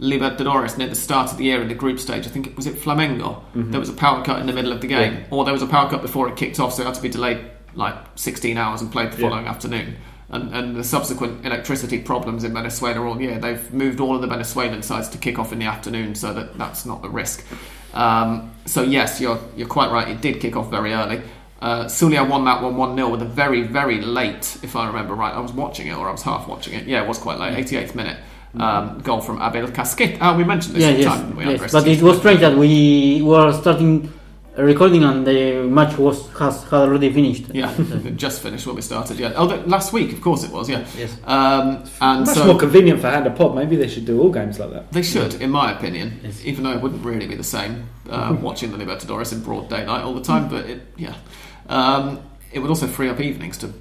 Libertadores near the start of the year in the group stage, I think it was it Flamengo. There was a power cut in the middle of the game, Mm-hmm. Yeah. or there was a power cut before it kicked off, so it had to be delayed like 16 hours and played the Yeah. following afternoon. And, and the subsequent electricity problems in Venezuela all year, they've moved all of the Venezuelan sides to kick off in the afternoon, so that that's not a risk. Um, so yes, you're you're quite right. It did kick off very early. Uh, Zulia won that one 1 0 with a very, very late, if I remember right. I was watching it, or I was half watching it. Yeah, it was quite late, 88th minute. Um, goal from Abel Casquet. Oh, we mentioned this Yeah, yes, time. we, yes. But it was strange that we were starting recording and the match was has had already finished. Yeah, it just finished when we started. Yeah. Oh, the, last week, of course it was. Yeah. Yes. Um, and much so more convenient for Hand of Pod. Maybe they should do all games like that. They should, in my opinion, Yes. even though it wouldn't really be the same uh, watching the Libertadores in broad daylight all the time. But it, yeah, um, it would also free up evenings to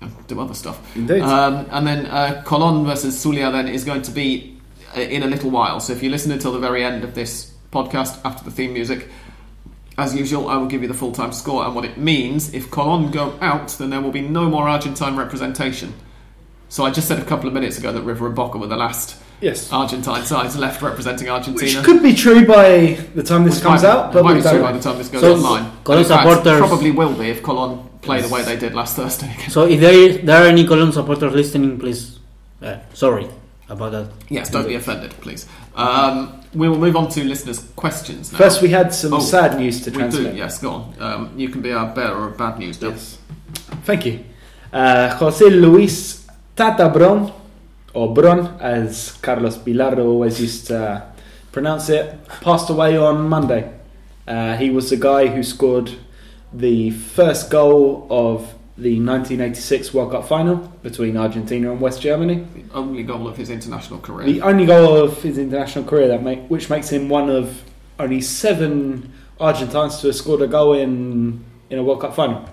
you do other stuff. Indeed. Um, and then uh, Colon versus Zulia then is going to be uh, in a little while. So if you listen until the very end of this podcast after the theme music. As usual, I will give you the full time score and what it means. If Colon go out, then there will be no more Argentine representation. So I just said a couple of minutes ago that River and Boca were the last yes. Argentine sides left representing Argentina. Which could be true by the time this Which comes might- out, but might be true don't by the time this goes So, online. Colon supporters- probably will be if Colon play the way they did last Thursday. So if there, is, there are any Colon supporters listening, please, uh, sorry about that. yes, don't be offended, please. Um, we will move on to listeners' questions now. First, we had some Oh, sad news to we translate. do, yes, go on. Um, you can be our bearer of bad news now. Yes. Thank you. Uh, Jose Luis Tata Brown, or Bron, as Carlos Bilardo always used to uh, pronounce it, passed away on Monday. Uh, he was the guy who scored the first goal of the 1986 World Cup final between Argentina and West Germany. The only goal of his international career. The only goal of his international career that make, which makes him one of only seven Argentines to have scored a goal in in a World Cup final.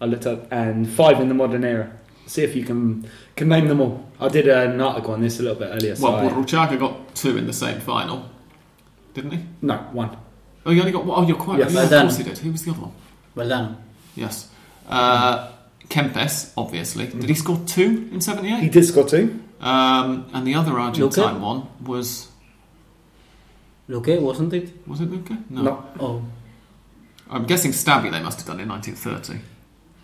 I looked up and five in the modern era. See if you can can name them all. I did an article on this a little bit earlier. So well, I- got two in the same final, didn't he? no one. Oh, you only got one. Oh, you're quite Yes. right. Yeah, of course done. he did. Who was the other one? Well done. Yes. Uh, Kempes, obviously. Did he score two in 78? He did score two. Um, and the other Argentine Luque? one was Luque, wasn't it? was it Luca? No. No. Oh, I'm guessing Stábile they must have done in 1930.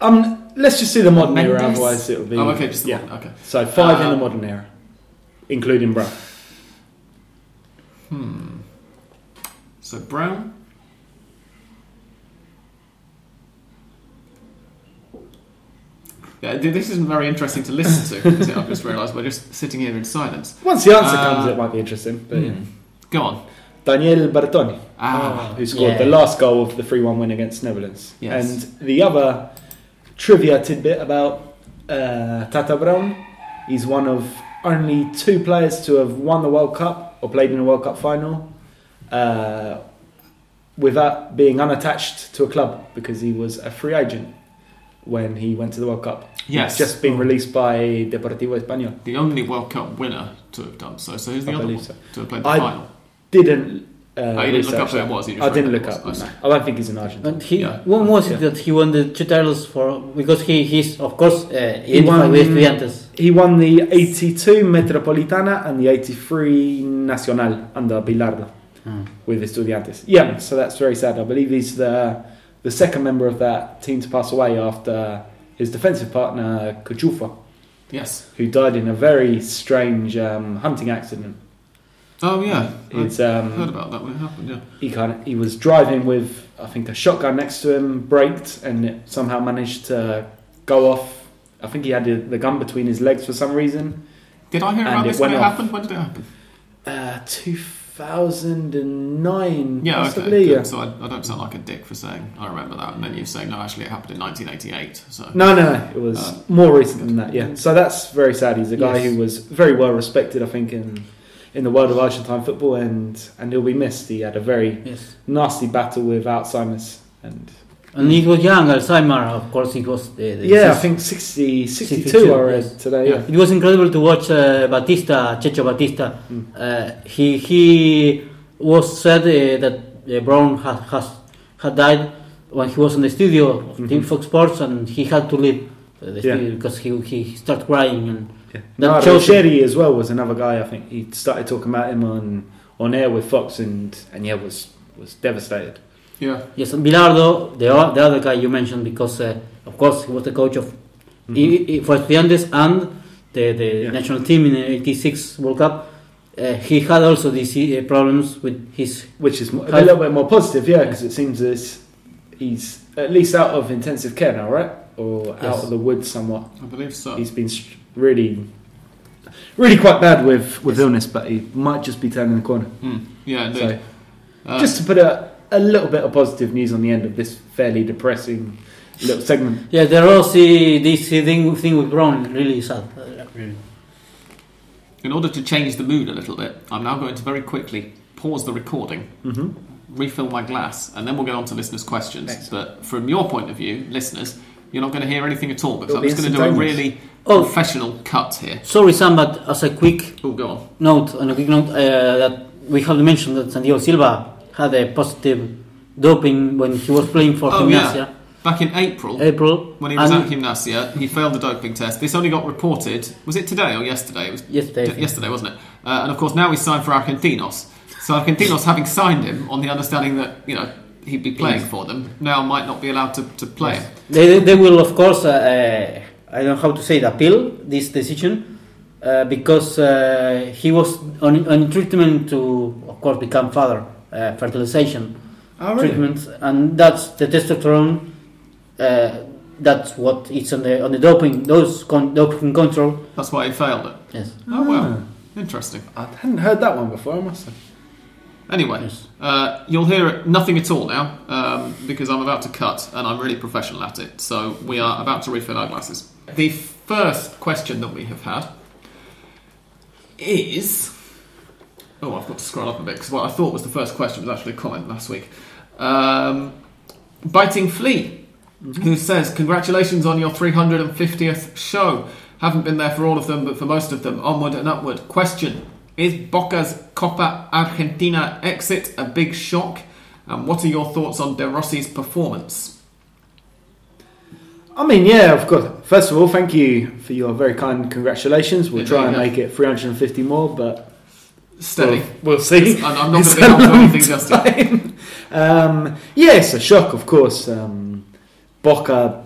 Um, let's just see the modern era. Otherwise, it will be. Oh, okay, just the yeah. one. Okay. So five in Uh, the modern era, including Brown. Hmm. So Brown. Yeah, this isn't very interesting to listen to. is it? I've just realised we're just sitting here in silence. Once the answer Uh, comes, it might be interesting. But yeah. Hmm. Go on. Daniel Bertoni. Ah, who scored Yeah. the last goal of the 3 1 win against Netherlands. Yes. And the other trivia tidbit about uh, Tata Brown he's one of only two players to have won the World Cup or played in a World Cup final uh, without being unattached to a club because he was a free agent when he went to the World Cup. yes. Just been released by Deportivo Español. the only World Cup winner to have done so. So who's the I other one so. to have played the I- final? Didn't. Uh, Oh, you didn't look up who it was, I didn't look up. No. I. I don't think he's an Argentine. and he. Yeah. When was it that he won the two titles for? Because he he's of course uh, He identified won- with Estudiantes. He won the 82 Metropolitana and the 83 Nacional under Bilardo Hmm. with Estudiantes. Yeah, so that's very sad. I believe he's the the second member of that team to pass away after his defensive partner Cuciuffo, Yes. who died in a very strange um, hunting accident. Oh yeah, I It's heard um, about that when it happened. Yeah. he kind of he was driving with I think a shotgun next to him, braked, and it somehow managed to go off. I think he had the- gun between his legs for some reason. Did I hear about this when it off. happened? When did it happen? Uh, 2009, Yeah, possibly. okay. yeah. Good. So I, I don't sound like a dick for saying I remember that, and then you say no, actually it happened in 1988. So No, no, no. It was Uh, more recent than that. Yeah. So that's very sad. He's a guy Yes. who was very well respected, I think, in in the world of Argentine football, and and he'll be missed. He had a very Yes. nasty battle with Alzheimer's, and And he was young, Alzheimer, of course, he was the, the yeah, I think 60, 62, 62, I read yes. today. Yeah. It was incredible to watch uh, Batista, Checho Batista. Mm. Uh, he he was said uh, that uh, Brown had, has, had died when he was in the studio of Mhm. Team Fox Sports, and he had to leave uh, the Yeah. studio because he he started crying and Yeah. That No, Sherry as well was another guy. I think he started talking about him on on air with Fox, and and yeah, was was devastated. Yeah, yes, and Bilardo, the the other guy you mentioned, because uh, of course he was the coach of Mhm. I- I- for Estudiantes and the, the Yeah. national team in the 86 World Cup. Uh, he had also these uh, problems with his. which is mo- a little bit more positive, yeah, because it seems as he's at least out of intensive care now, right? Or out of the woods somewhat. I believe so. He's been really, really quite bad with, with illness, but he might just be turning the corner. Hmm. Yeah, indeed. So, Uh, just to put a, a little bit of positive news on the end of this fairly depressing little segment. Yeah, the Rossi, this thing, thing with Brown, really sad. Really. in order to change the mood a little bit, I'm now going to very quickly pause the recording, Mm-hmm. refill my glass, and then we'll get on to listeners' questions. Excellent. But from your point of view, listeners, you're not going to hear anything at all because It'll I'm be just going to do a really Oh. professional cut here. Sorry, Sam, but as a quick Oh, go on. note, on a quick note, uh, that we have to mention that Santiago Silva had a positive doping when he was playing for Oh, Gimnasia, yeah. Back in April, April. when he was at Gimnasia, he failed the doping test. This only got reported, was it today or yesterday? It was yesterday. Think. yesterday, wasn't it? Uh, and of course, now he's signed for Argentinos. So Argentinos, having signed him on the understanding that you know he'd be playing for them, now might not be allowed to, to play. him. They, they will, of course, uh, uh, I don't know how to say it, appeal this decision uh, because uh, he was on, on treatment to, of course, become father, uh, fertilization Oh, treatment, and that's the testosterone. Uh, that's what it's on the on the doping those con- doping control. That's why he failed it. Yes. Oh well, interesting. I hadn't heard that one before, I must have. Anyway, Yes. uh, you'll hear nothing at all now um, because I'm about to cut and I'm really professional at it. So we are about to refill our glasses. The first question that we have had is. Oh, I've got to scroll up a bit because what I thought was the first question was actually a comment last week. Um, Biting Flea, who says, Congratulations on your 350th show. Haven't been there for all of them, but for most of them. Onward and upward. Question Is Boca's Copa Argentina exit a big shock? And what are your thoughts on De Rossi's performance? I mean, yeah, of course. First of all, thank you for your very kind congratulations. We'll Yeah, try and go. make it 350 more, but Steady. we'll, we'll see. I'm, I'm not going to be able to a do long anything justice. time. Um, yeah, it's a shock, of course. Um, Boca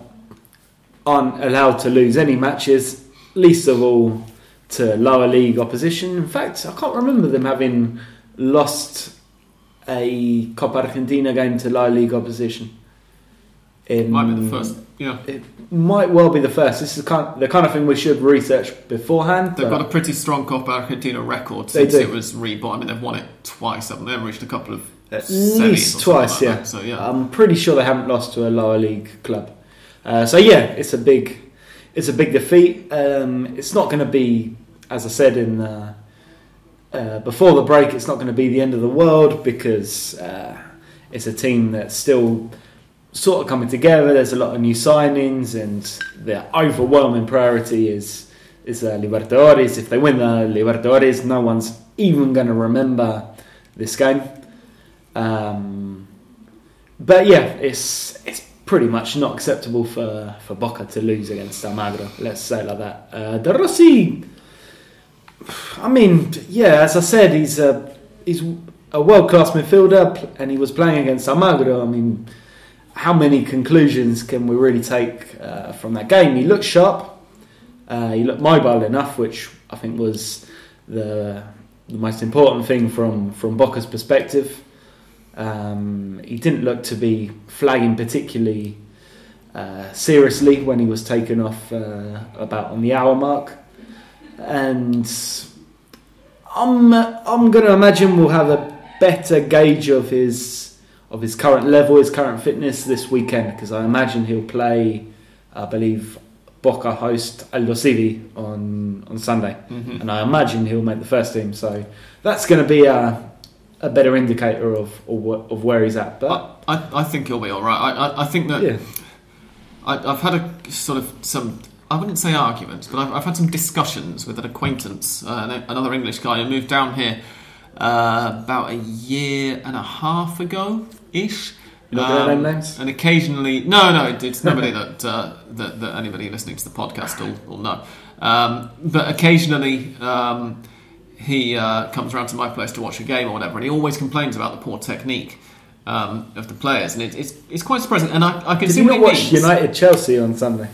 aren't allowed to lose any matches, least of all to lower league opposition. In fact, I can't remember them having lost a Copa Argentina game to lower league opposition. In, Might be the first. Yeah. It might well be the first. This is the kind, the kind of thing we should research beforehand. They've got a pretty strong Copa Argentina record They since do. it was reborn. I mean, they've won it twice, haven't they? They've reached a couple of At semis least twice, like yeah. that. So, yeah. I'm pretty sure they haven't lost to a lower league club. Uh, so yeah, it's a big, it's a big defeat. Um, it's not going to be, as I said in uh, uh, before the break, it's not going to be the end of the world because uh, it's a team that's still sort of coming together. There's a lot of new signings, and the overwhelming priority is is uh, Libertadores. If they win the Libertadores, no one's even going to remember this game. Um, but yeah, it's it's pretty much not acceptable for, for Boca to lose against Almagro. Let's say it like that. Uh, De Rossi, I mean, yeah, as I said, he's a he's a world class midfielder, and he was playing against Almagro. I mean, how many conclusions can we really take uh, from that game? He looked sharp. Uh, he looked mobile enough, which I think was the the most important thing from from Boca's perspective. Um, he didn't look to be flagging particularly uh, seriously when he was taken off uh, about on the hour mark, and I'm I'm going to imagine we'll have a better gauge of his of his current level, his current fitness this weekend because I imagine he'll play, I believe, Boca host Aldosivi on on Sunday, Mhm. and I imagine he'll make the first team. So that's going to be a a better indicator of of, of where he's at. But I, I, I think he'll be all right. I, I, I think that yeah, I, I've had a sort of some. I wouldn't say arguments, but I've, I've had some discussions with an acquaintance, uh, another English guy who moved down here uh, about a year and a half ago ish. You're not gonna name names? And occasionally, no, no, it's nobody that, uh, that that anybody listening to the podcast will, will know. Um, but occasionally, um, he uh, comes around to my place to watch a game or whatever, and he always complains about the poor technique um, of the players, and it, it's it's quite surprising. And I, I can did see you not he watch means. United Chelsea on Sunday?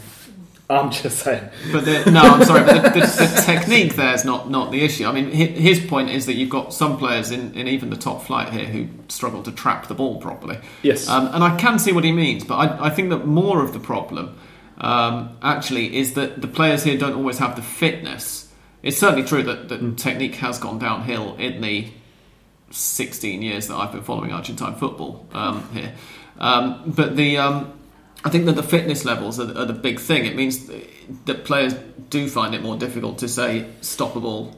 I'm just saying. But the, no, I'm sorry, but the, the, the technique there is not, not the issue. I mean, his point is that you've got some players in, in even the top flight here who struggle to trap the ball properly. Yes. Um, and I can see what he means, but I, I think that more of the problem um, actually is that the players here don't always have the fitness. It's certainly true that, that technique has gone downhill in the 16 years that I've been following Argentine football um, here. Um, but the um, I think that the fitness levels are, are the big thing. It means that players do find it more difficult to say stoppable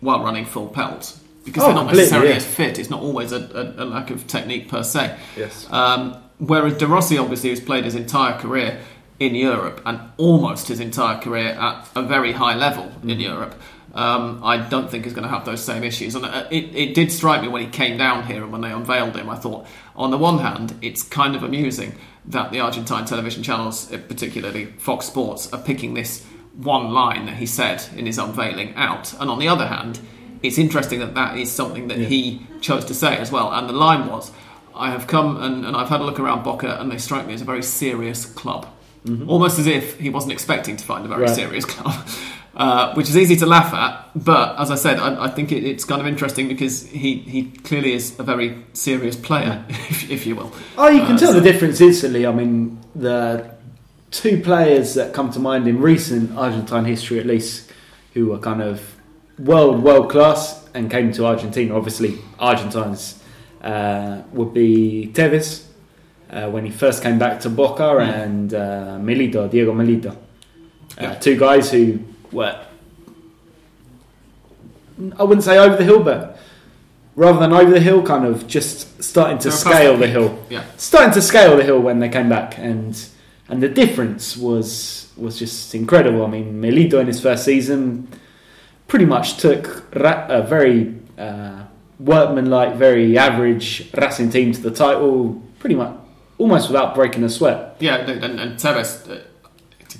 while running full pelt because Oh, they're not necessarily yeah. as fit. It's not always a, a, a lack of technique per se. Yes. Um, whereas De Rossi obviously has played his entire career in Europe and almost his entire career at a very high level in Mm-hmm. Europe. Um, I don't think he's going to have those same issues. And uh, it, it did strike me when he came down here and when they unveiled him. I thought, on the one hand, it's kind of amusing that the Argentine television channels, uh, particularly Fox Sports, are picking this one line that he said in his unveiling out. And on the other hand, it's interesting that that is something that he chose to say as well. And the line was, I have come and, and I've had a look around Boca and they strike me as a very serious club. Almost as if he wasn't expecting to find a very Right. serious club. Uh, which is easy to laugh at, but as I said, I, I think it, it's kind of interesting because he, he clearly is a very serious player, if, if you will. Oh, you can Uh, tell so- the difference instantly. I mean, the two players that come to mind in recent Argentine history, at least, who were kind of world world class and came to Argentina. Obviously, Argentines uh, would be Tevez uh, when he first came back to Boca, Mm. and uh, Milito, Diego Milito. Uh. Two guys who were, I wouldn't say over the hill, but rather than over the hill, kind of just starting to They're scale the the hill Yeah. starting to scale the hill when they came back, and and the difference was was just incredible. I mean, Milito in his first season pretty much took Ra- a very uh, workmanlike, very average Racing team to the title, pretty much almost without breaking a sweat. Yeah, and, and, and Tevez uh,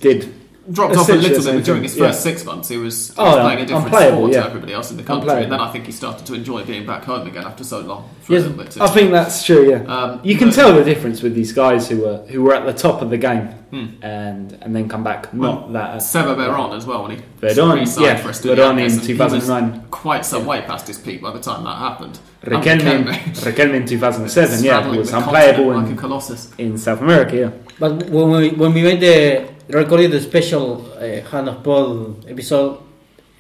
Did dropped off a little bit during his first yeah. six months. He was, he Oh, was yeah, playing a different unplayable, sport yeah. to everybody else in the country, Unplayable. and then I think he started to enjoy being back home again after so long for Yes, a bit too. I think that's true. Yeah, Um, you can but- tell the difference with these guys who were who were at the top of the game Hmm. and and then come back Well, not that. Seba Veron as well when he Verón, re-signed yeah, for Verón in Estudiantes, and he was 2009. quite some way past his peak by the time that happened. And Riquelme, Riquelme. Riquelme in 2007, yeah, Straddling was unplayable continent in, like a colossus. in South America. Yeah, But when we when we made the recorded a special uh, hand of Pod episode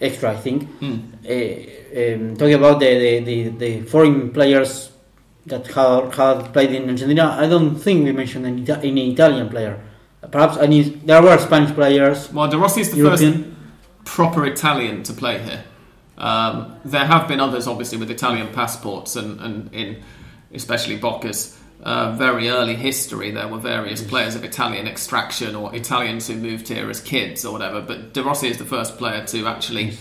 extra, I think, Hmm. uh, um, talking about the, the, the, the foreign players that had, had played in Argentina, I don't think we mentioned any, Ita- any Italian player. Perhaps any, there were Spanish players, Well, De Rossi is the European. first proper Italian to play here. Um, there have been others, obviously, with Italian passports, and, and in especially Boca's uh, very early history, there were various players of Italian extraction or Italians who moved here as kids or whatever. But De Rossi is the first player to actually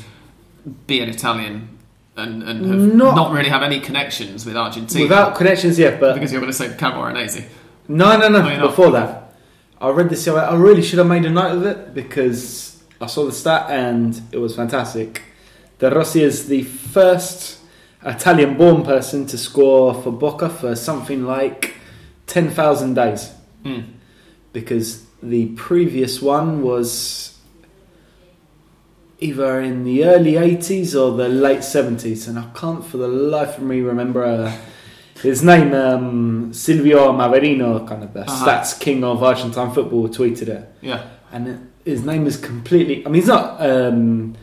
be an Italian and, and have Not- not, really have any connections with Argentina. without connections yeah, but because you're going to say Camoranesi. no, no, no. Not. before that, I read this. I really should have made a note of it because I saw the stat and it was fantastic. De Rossi is the first Italian-born person to score for Boca for something like ten thousand days. Hmm. because the previous one was either in the early 80s or the late 70s, and I can't for the life of me remember uh, his name. Um, Silvio Maverino, kind of the Uh-huh. stats king of Argentine football, tweeted it. Yeah. And his name is completely. I mean, he's not um,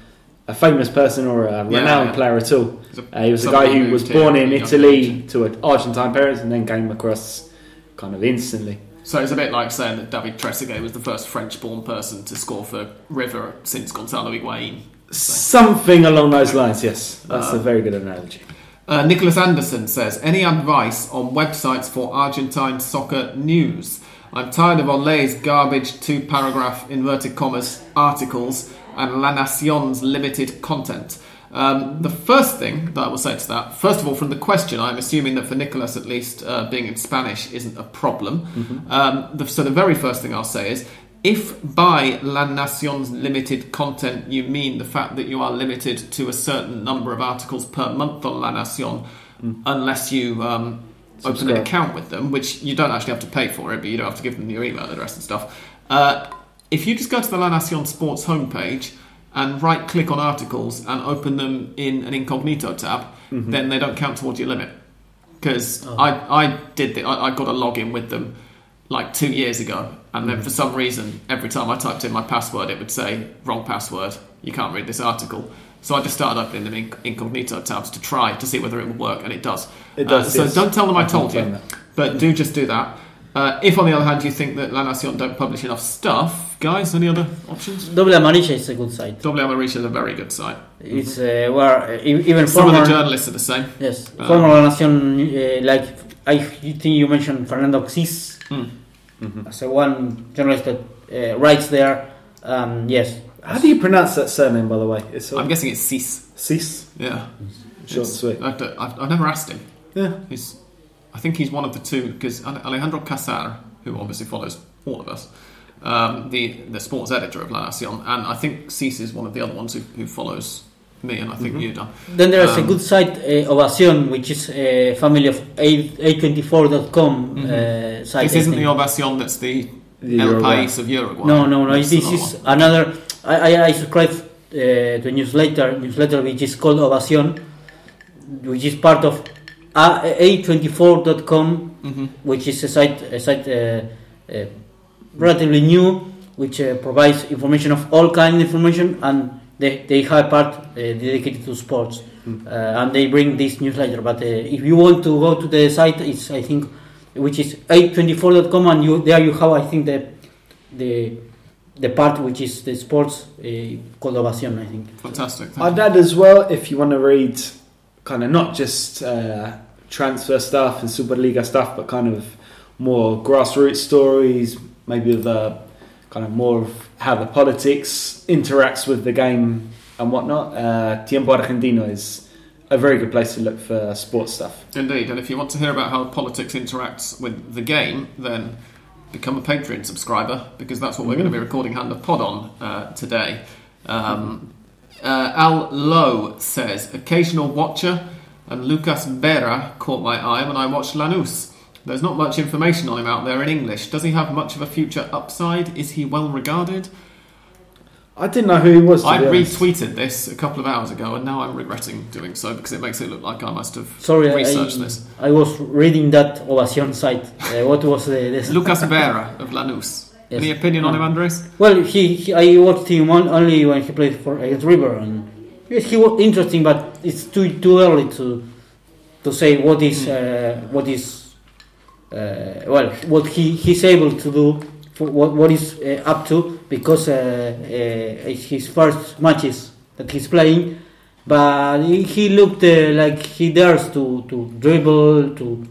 a famous person or a Yeah, renowned yeah. player at all. A- Uh, he was a guy who was born in Italy to an Argentine parents and then came across kind of instantly. So it's a bit like saying that David Trezeguet was the first French-born person to score for River since Gonzalo Higuain. Something along those lines, yes. That's Uh, a very good analogy. Uh, Nicholas Anderson says, any advice on websites for Argentine soccer news? I'm tired of Olé's garbage two paragraph inverted commas articles and La Nacion's limited content. Um, the first thing that I will say to that, first of all, from the question, I'm assuming that for Nicholas at least, uh, being in Spanish isn't a problem. Um, the, so the very first thing I'll say is, if by La Nacion's limited content you mean the fact that you are limited to a certain number of articles per month on La Nacion, unless you um, open an account with them, which you don't actually have to pay for it, but you don't have to give them your email address and stuff. Uh, if you just go to the La Nacion Sports homepage and right click on articles and open them in an incognito tab, then they don't count towards your limit. Because Oh. I, I did the, I, I got a login with them like two years ago, and then for some reason, every time I typed in my password, it would say wrong password. You can't read this article. So I just started opening them in incognito tabs to try to see whether it would work, and it does. It does, Uh, so yes. don't tell them I, I told you, but do just do that. Uh, if, on the other hand, you think that La Nacion don't publish enough stuff, guys, any other options? Doble Amarilla is a good site. Doble Amarilla is a very good site. It's uh, where uh, even Some of the journalists are the same. yes Uh, former La Nación uh, like I think you mentioned Fernando Czyz Mm. Mm-hmm. as a one journalist that uh, writes there. Um, yes, How do you pronounce that surname, by the way? It's I'm guessing it's Cis. Cis. Yeah. Short and It's- sweet. I've, I've, I've never asked him. Yeah. He's, I think he's one of the two because Alejandro Casar, who obviously follows all of us, um, the the sports editor of La Nacion, and I think Czyz is one of the other ones who, who follows me, and I think you do. Then there is a Um, good site, uh, Ovacion, which is a family of A- A24.com Mhm. uh, site. This isn't the. Ovacion that's the, The El Uruguay. País of Uruguay. No, no, no. That's This another is one. another. I, I, I subscribe uh, to a newsletter, newsletter which is called Ovacion, which is part of A- A24.com, Mhm. which is a site, a site uh, uh, relatively new, which uh, provides information of all kind of information, and they, they have a part uh, dedicated to sports, uh, and they bring this newsletter. But uh, if you want to go to the site, it's I think, which is a24.com, and you there you have I think the the the part which is the sports uh, called Ovacion, I think. Fantastic. Thank I'd you. add as well, if you want to read kind of not just uh, transfer stuff and Superliga stuff, but kind of more grassroots stories, maybe the kind of more of how the politics interacts with the game and whatnot. Uh, Tiempo Argentino is a very good place to look for sports stuff. Indeed, and if you want to hear about how politics interacts with the game, then become a Patreon subscriber because that's what we're going to be recording Hand of Pod on uh, today. Um, uh, Al Lowe says, occasional watcher, and Lucas Vera caught my eye when I watched Lanús. There's not much information on him out there in English. Does he have much of a future upside? Is he well regarded? I didn't know who he was. I retweeted this a couple of hours ago, and now I'm regretting doing so because it makes it look like I must have Sorry, I, this. I was reading that Ovacion site. Uh, what was the, the Lucas Vera of Lanús. Yes. Any opinion on him, Andres? Well, he, he I watched him on, only when he played for against River, and yes, he was interesting, but it's too too early to to say what is uh, what is uh, well what he, he's able to do, for what what is uh, up to, because uh, uh, it's his first matches that he's playing, but he, he looked uh, like he dares to to dribble to.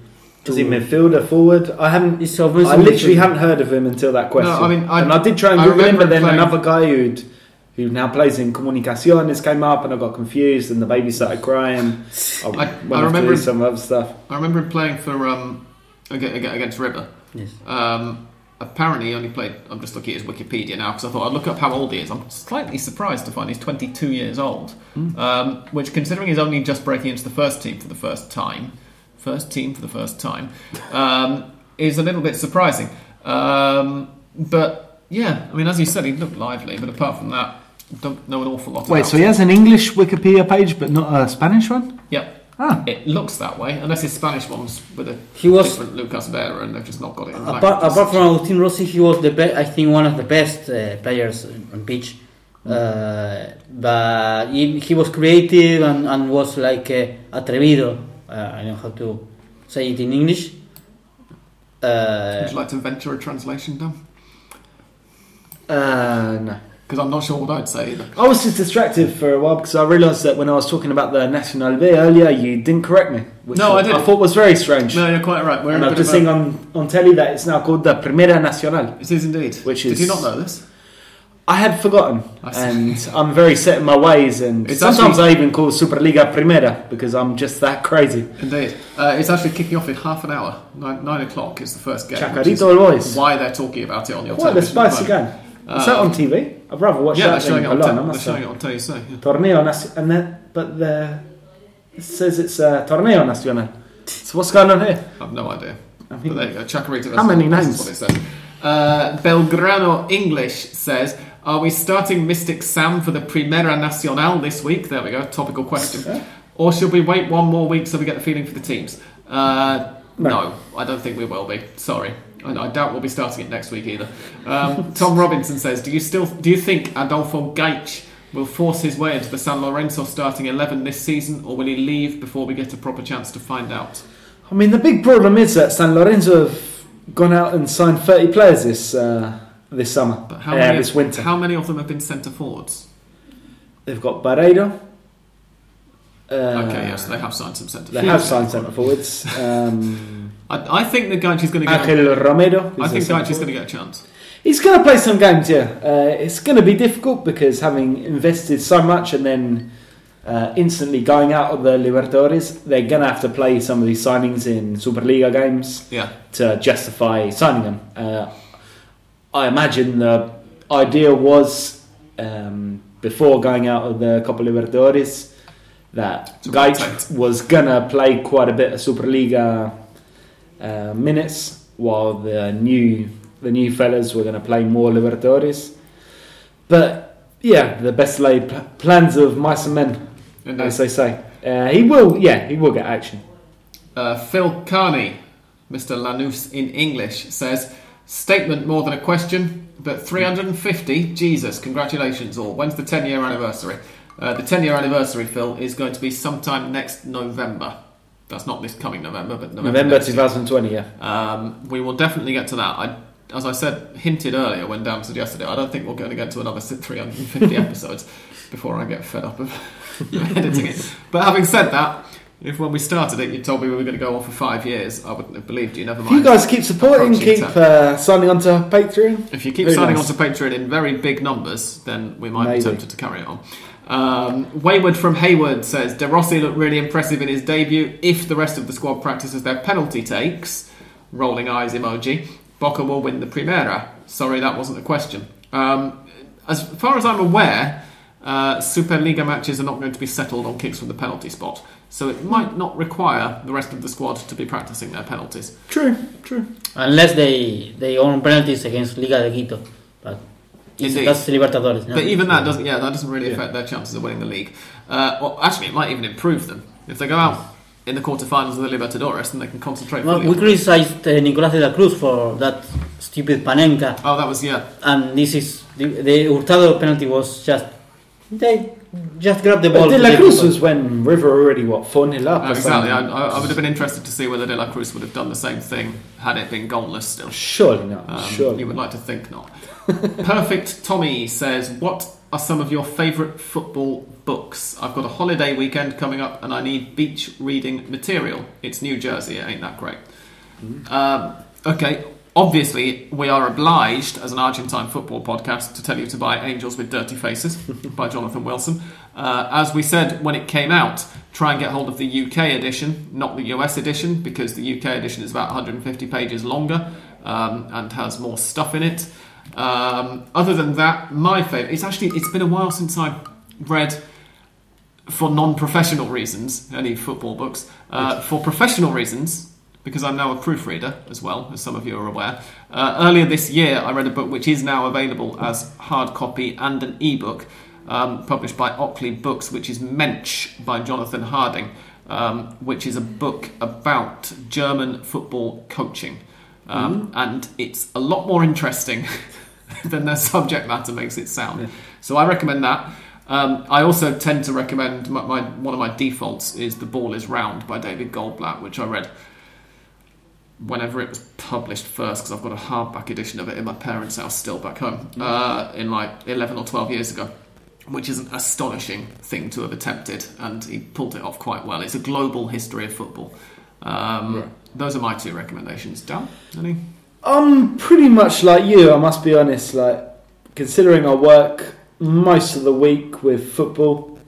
to Is he midfielder, forward? I haven't. It's obviously I literally midfield. haven't heard of him until that question. No, I mean, I- and I did try and I Google him, remember but then playing- another guy who'd who now plays in Comunicaciones came up, and I got confused, and the baby started crying. I, I- went I off to remember- do some other stuff. I remember him playing for um, aga- aga- against River. Yes. Um, apparently, he only played. I'm just looking at his Wikipedia now because I thought I'd look up how old he is. I'm slightly surprised to find he's 22 years old, um, which, considering he's only just breaking into the first team for the first time, first team for the first time, um, is a little bit surprising. Um, but yeah, I mean, as you said, he looked lively. But apart from that, don't know an awful lot Wait, about so he it. has an English Wikipedia page, but not a Spanish one? Yeah, Ah, it looks that way, unless his Spanish one's with a He was different Lucas Vera and they've just not got it in apart, apart from Agustin Rossi, he was the be- I think one of the best uh, players on pitch. Uh, but he, he was creative and, and was like uh, atrevido. Uh, I don't know how to say it in English. Uh, Would you like to venture a translation, Dan? uh, no. Because I'm not sure what I'd say either. I was just distracted for a while because I realised that when I was talking about the National B earlier, you didn't correct me. Which No, I didn't. I thought was very strange. No, you're quite right. We're in and a I've just seen on, on telly that it's now called the Primera Nacional. It is indeed. Which is. Did you not know this? I had forgotten, I and I'm very set in my ways. And It's sometimes actually- I even call Superliga Primera because I'm just that crazy. Indeed. Uh, it's actually kicking off in half an hour. Nine, nine o'clock is the first game. Chacarito Boys. Why they're talking about it on your What a television. at the spicy game! Is that Uh, on TV? I'd rather watch Yeah, they're that showing, it on, alone. I they're must showing it on TSC. Yeah. Torneo Nacional, and then but the it says it's uh, Torneo Nacional. So what's going on here? I have no idea. I But there you go. Chacarita. How many names? what it. Uh, Belgrano English says, "Are we starting Mystic Sam for the Primera Nacional this week?" There we go. Topical question. Or should we wait one more week so we get the feeling for the teams? Uh, No. no. I don't think we will be. Sorry. And I doubt we'll be starting it next week either. Um, Tom Robinson says, "Do you still do you think Adolfo Gaich will force his way into the San Lorenzo starting eleven this season, or will he leave before we get a proper chance to find out?" I mean, the big problem is that San Lorenzo have gone out and signed 30 players this uh, this summer, But how uh, many? this winter. How many of them have been centre forwards? They've got Barreiro. Uh, Okay, yes, they have signed some centre. Forwards. They have signed centre forwards. Um, I, I think the Gaich is going to get. Angel Romero. I think a is going to get a chance. He's going to play some games, yeah. Uh, it's going to be difficult because having invested so much and then uh, instantly going out of the Libertadores, they're going to have to play some of these signings in Superliga games Yeah, to justify signing them. Uh, I imagine the idea was um, before going out of the Copa Libertadores that Gaich was going to play quite a bit of Superliga uh, minutes while the new the new fellas were going to play more Libertadores. But yeah, the best laid pl- plans of mice and men, Indeed. as they say. Uh, he will, yeah, he will get action. Uh, Phil Carney, Mr. Lanús in English, says statement more than a question, but 350. Jesus, congratulations all. When's the 10 year anniversary? Uh, the 10 year anniversary, Phil, is going to be sometime next November. That's not this coming November, but November. November next year. 2020, yeah. Um, we will definitely get to that. I, as I said, hinted earlier when Dan suggested it, I don't think we're going to get to another 350 episodes before I get fed up of editing it. But having said that, if when we started it you told me we were going to go on for five years, I wouldn't have believed you. Never mind. If you guys keep supporting, keep uh, signing on to Patreon. If you keep signing on to Patreon in very big numbers, then we might Maybe. be tempted to carry it on. Um, Wayward from Hayward says De Rossi looked really impressive in his debut. If the rest of the squad practices their penalty takes, rolling eyes emoji, Boca will win the Primera. Sorry, that wasn't the question. Um, as far as I'm aware, uh, Superliga matches are not going to be settled on kicks from the penalty spot, so it might not require the rest of the squad to be practicing their penalties. True, true. unless they they own penalties against Liga de Quito, Indeed. that's Libertadores. No? But even that doesn't, yeah, that doesn't really Yeah. affect their chances of winning the league. Uh, well, actually, it might even improve them if they go out in the quarterfinals of the Libertadores, and they can concentrate. Well, we criticized uh, Nicolás de la Cruz for that stupid Panenka, Oh, that was yeah. and this is the, the Hurtado penalty was just they just grabbed the ball. But De La Cruz was when River already, what, 4 0 up? Uh, or exactly. I. I, I would have been interested to see whether De La Cruz would have done the same thing had it been goalless still. Surely not. Um, surely. You would like to think not. Perfect Tommy says, What are some of your favourite football books? I've got a holiday weekend coming up and I need beach reading material. It's New Jersey, it ain't that great. Um, okay, obviously, we are obliged as an Argentine football podcast to tell you to buy Angels with Dirty Faces by Jonathan Wilson. Uh, as we said when it came out, try and get hold of the UK edition, not the US edition, because the UK edition is about 150 pages longer um, and has more stuff in it. Um, other than that, my favourite. It's actually it's been a while since I've read for non-professional reasons any football books. Uh, for professional reasons, because I'm now a proofreader as well, as some of you are aware. Uh, earlier this year, I read a book which is now available as hard copy and an ebook. um, published by Ockley Books, which is Mensch by Jonathan Harding, um, which is a book about German football coaching. Um, And it's a lot more interesting than the subject matter makes it sound. So I recommend that. Um, I also tend to recommend my, my one of my defaults is The Ball Is Round by David Goldblatt, which I read whenever it was published first because I've got a hardback edition of it in my parents' house still back home uh, in like 11 or 12 years ago which is an astonishing thing to have attempted and he pulled it off quite well it's a global history of football um, those are my two recommendations Dan any I'm pretty much like you. I must be honest. Like considering I work most of the week with football,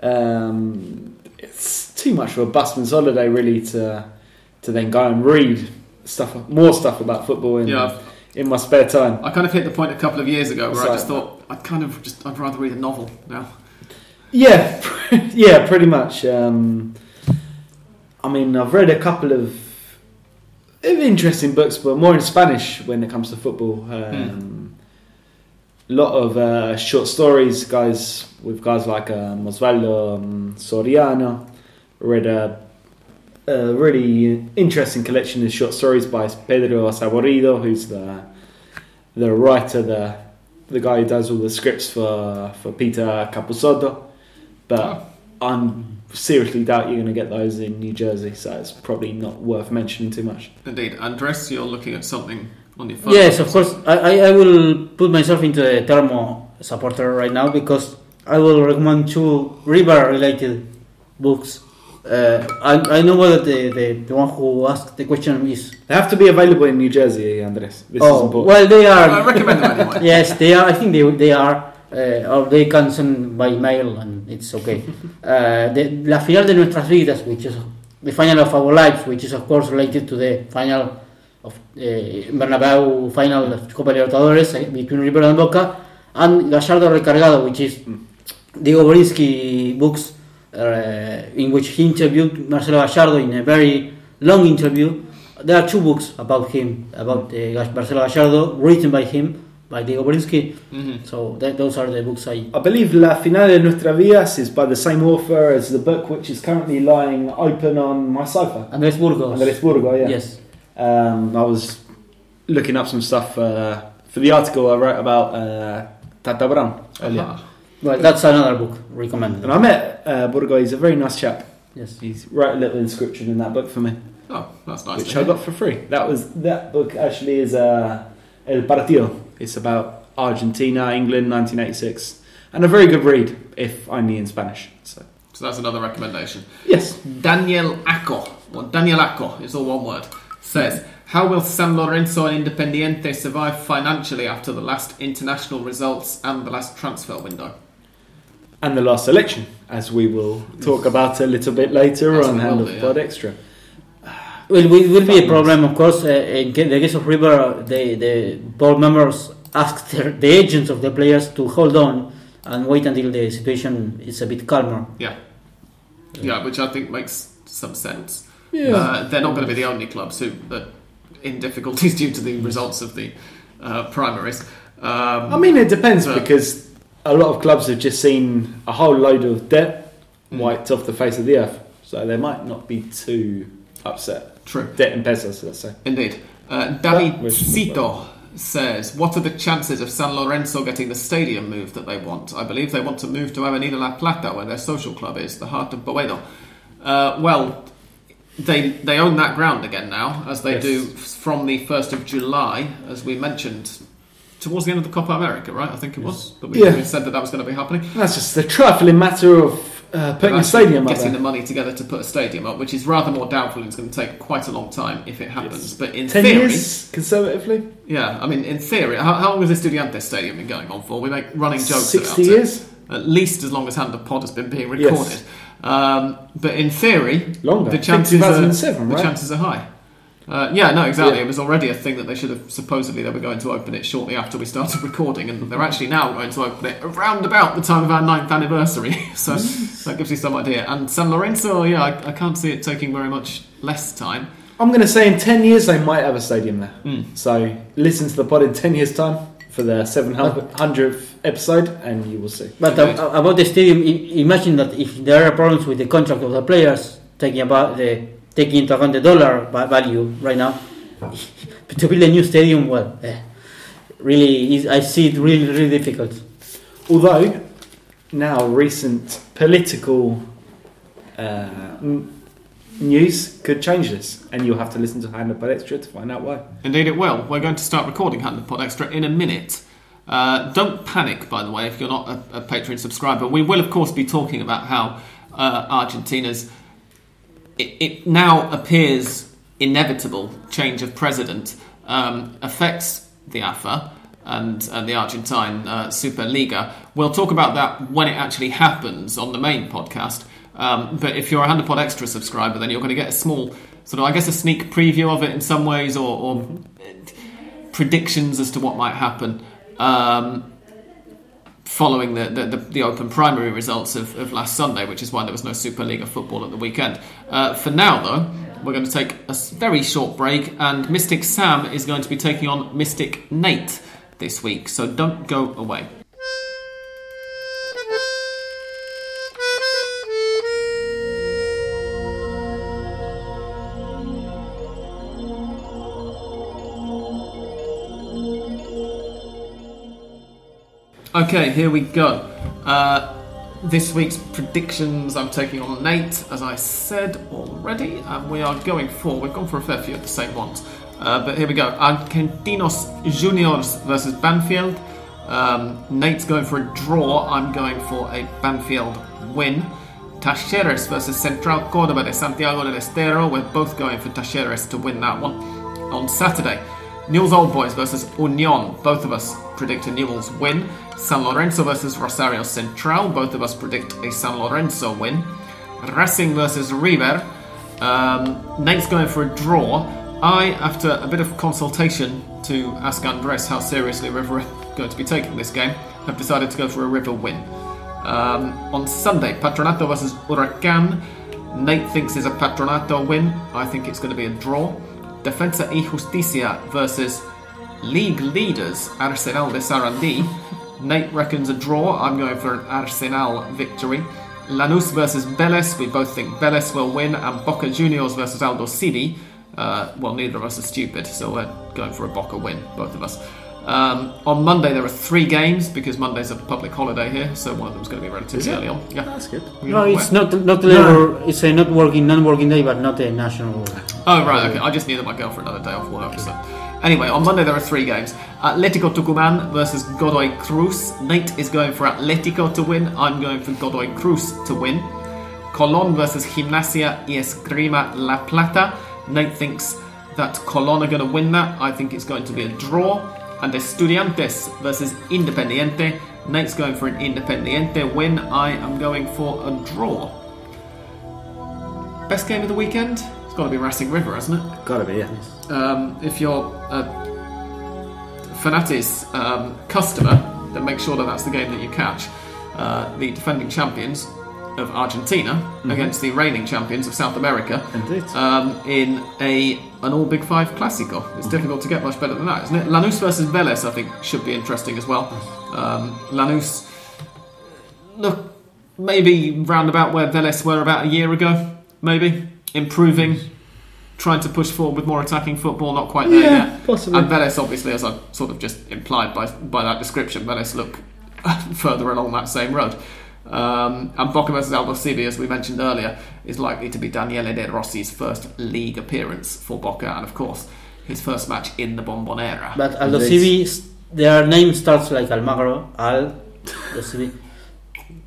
um, it's too much of a busman's holiday really to to then go and read stuff, more stuff about football in Yeah. in my spare time. I kind of hit the point a couple of years ago where I just thought I'd kind of just I'd rather read a novel now Yeah, yeah, pretty much. Um, I mean, I've read a couple of interesting books, but more in Spanish when it comes to football. Um, A lot of uh, short stories, guys, with guys like um, Osvaldo um, Soriano. Read a, a really interesting collection of short stories by Pedro Saborido, who's the the writer, the the guy who does all the scripts for for Peter Capusotto. But Oh. I'm seriously doubt you're going to get those in New Jersey, so it's probably not worth mentioning too much. indeed Andres you're looking at something on your phone Yes, of course. I, I, I will put myself into a Termo supporter right now because I will recommend two river related books. Uh, I, I know that the, the, the one who asked the question is. They have to be available in New Jersey, Andres. This oh, important. well, they are. I are. recommend them anyway yes, they are. I think they, they are. Uh, or they can send by mail and it's okay. uh, the, La final de nuestras vidas, which is the final of our lives, which is of course related to the final of uh, Bernabeu final of Copa Libertadores uh, between River and Boca, and Gallardo Recargado, which is Diego Borinsky books in which he interviewed Marcelo Gallardo in a very long interview. There are two books about him, about uh, Marcelo Gallardo, written by him, by Diego Borinsky. Mhm. So that, those are the books I. I believe La Finale de Nuestra Vidas is by the same author as the book which is currently lying open on my sofa. Andrés Burgos. Andres Burgo, yeah. Yes. Um, I was looking up some stuff uh, for the article I wrote about uh, Tata Brown earlier. Aha. Well, that's another book recommended. And I met uh, Burgo, he's a very nice chap. Yes. He's wrote a little inscription in that book for me, oh that's nice which to I got for free. That was that book actually is uh, El Partido. It's about Argentina, England, 1986, and a very good read, if only in Spanish. So so that's another recommendation yes, Daniel Acco, or Daniel Acco, is all one word, says, How will San Lorenzo and Independiente survive financially after the last international results and the last transfer window? And the last election, as we will talk about a little bit later As on we Hand will of do, Pod yeah. Extra. Well, it will be a problem, of course. Uh, in the case of River, the, the board members asked their, the agents of the players to hold on and wait until the situation is a bit calmer. Yeah. Yeah, which I think makes some sense. Yeah. Uh, they're not going to be the only clubs who are in difficulties due to the results of the uh, primaries. Um, I mean, it depends because a lot of clubs have just seen a whole load of debt Mm. wiped off the face of the earth, so they might not be too upset. true. Debt in pesos, let's say. Indeed. Uh, David Cito says, What are the chances of San Lorenzo getting the stadium moved that they want? I believe they want to move to Avenida La Plata, where their social club is, the heart of Boedo. Uh, well, they they own that ground again now, as they Yes. do from the 1st of July, as we mentioned. Towards the end of the Copa America, right? I think it was. That we, Yeah. we said that that was going to be happening. That's just the trifling matter of uh, putting a stadium up getting the money together to put a stadium up, which is rather more doubtful. and It's going to take quite a long time if it happens. Yes. But in Ten theory, years, conservatively, yeah, I mean, in theory, how, how long has the Estudiantes Stadium been going on for? We make running jokes sixty about years, it. At least as long as Hand of Pod has been being recorded. Yes. Um, but in theory, longer. the chances are 2007, the chances are high. Uh, yeah, no, exactly. Yeah. It was already a thing that they should have supposedly they were going to open it shortly after we started recording, and they're actually now going to open it around about the time of our ninth anniversary. so that gives you some idea. And San Lorenzo, yeah, I, I can't see it taking very much less time. I'm going to say in ten years they might have a stadium there. Mm. So listen to the pod in ten years' time. for the 700th episode, and you will see. But uh, about the stadium, imagine that if there are problems with the contract of the players, taking about the taking into account the dollar value right now, to build a new stadium, well, eh, really, is, I see it really, really difficult. Although now recent political uh, n- news could change this, and you'll have to listen to Hand Pod Extra to find out why. Indeed, it will. We're going to start recording Hand of Pod Extra in a minute. Uh, don't panic, by the way, if you're not a, a Patreon subscriber. We will, of course, be talking about how uh, Argentina's it, it now appears inevitable change of president um, affects the AFA and, and the Argentine uh, Superliga. We'll talk about that when it actually happens on the main podcast. Um, but if you're a Hand of Pod Extra subscriber, then you're going to get a small, sort of, I guess, a sneak preview of it in some ways, or, or predictions as to what might happen. Um, following the, the, the, open primary results of, of last Sunday, which is why there was no Superliga football at the weekend. Uh, for now, though, we're going to take a very short break, and Mystic Sam is going to be taking on Mystic Nate this week, so don't go away. Okay, here we go. Uh, this week's predictions I'm taking on Nate, as I said already, and we are going for, we've gone for a fair few of the same ones. Uh, but here we go Argentinos Juniors versus Banfield. Um, Nate's going for a draw, I'm going for a Banfield win. Talleres versus Central Córdoba de Santiago del Estero, we're both going for Talleres to win that one. On Saturday, Newell's Old Boys versus Union. Both of us predict a Newell's win. San Lorenzo versus Rosario Central. Both of us predict a San Lorenzo win. Racing versus River. Um, Nate's going for a draw. I, after a bit of consultation to ask Andres how seriously River are going to be taking this game, have decided to go for a River win. Um, on Sunday, Patronato versus Huracan. Nate thinks is a Patronato win. I think it's going to be a draw. Defensa y Justicia versus league leaders Arsenal de Sarandí. Nate reckons a draw. I'm going for an Arsenal victory. Lanús versus Vélez. We both think Vélez will win. And Boca Juniors versus Aldosivi. Uh, well, neither of us are stupid, so we're going for a Boca win, both of us. Um, on Monday there are three games because Monday's a public holiday here, so one of them's going to be relatively early on. Yeah, That's good. You're No, not it's aware? not not labor. It's a not working, non-working day, but not a national. Oh right, okay. I just needed my girl for another day off work. So anyway, on Monday there are three games: Atletico Tucumán versus Godoy Cruz. Nate is going for Atletico to win. I'm going for Godoy Cruz to win. Colón versus Gimnasia y Esgrima La Plata. Nate thinks that Colón are going to win that. I think it's going to be a draw. And Estudiantes versus Independiente. Nate's going for an Independiente win. I am going for a draw. Best game of the weekend? It's got to be Racing River, hasn't it? Gotta be, yeah. um, if you're a Fanatiz um, customer, then make sure that that's the game that you catch. Uh, the defending champions of Argentina against the reigning champions of South America Indeed. um, in a an all Big Five Classico. It's difficult to get much better than that, isn't it? Lanús versus Vélez, I think, should be interesting as well. Um, Lanús, look, maybe round about where Vélez were about a year ago, maybe improving, trying to push forward with more attacking football. Not quite there Yeah, yet. possibly. And Vélez, obviously, as I sort of just implied by by that description, Vélez look further along that same road. Um, and Boca versus Aldosivi, as we mentioned earlier, is likely to be Daniele De Rossi's first league appearance for Boca, and of course, his first match in the Bombonera. But Aldo Indeed. Civi, their name starts like Almagro, Al, Aldosivi.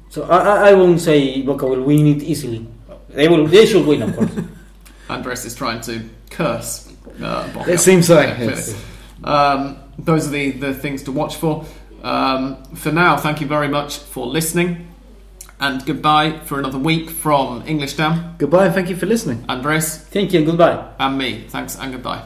So I, I- I won't say Boca will win it easily. They will. They should win, of course. Andres is trying to curse uh, Boca. It seems so, Yeah, yes. Um, those are the, the things to watch for. Um, for now, thank you very much for listening, and goodbye for another week from English Dam, Goodbye and thank you for listening. Andres, Thank you and goodbye. and me. Thanks and goodbye.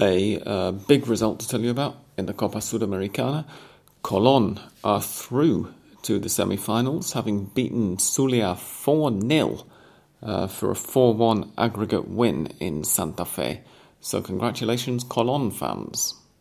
A uh, big result to tell you about in the Copa Sudamericana. Colón are through to the semi finals, having beaten Zulia 4 0 uh, for a 4 1 aggregate win in Santa Fe. So, congratulations, Colon fans.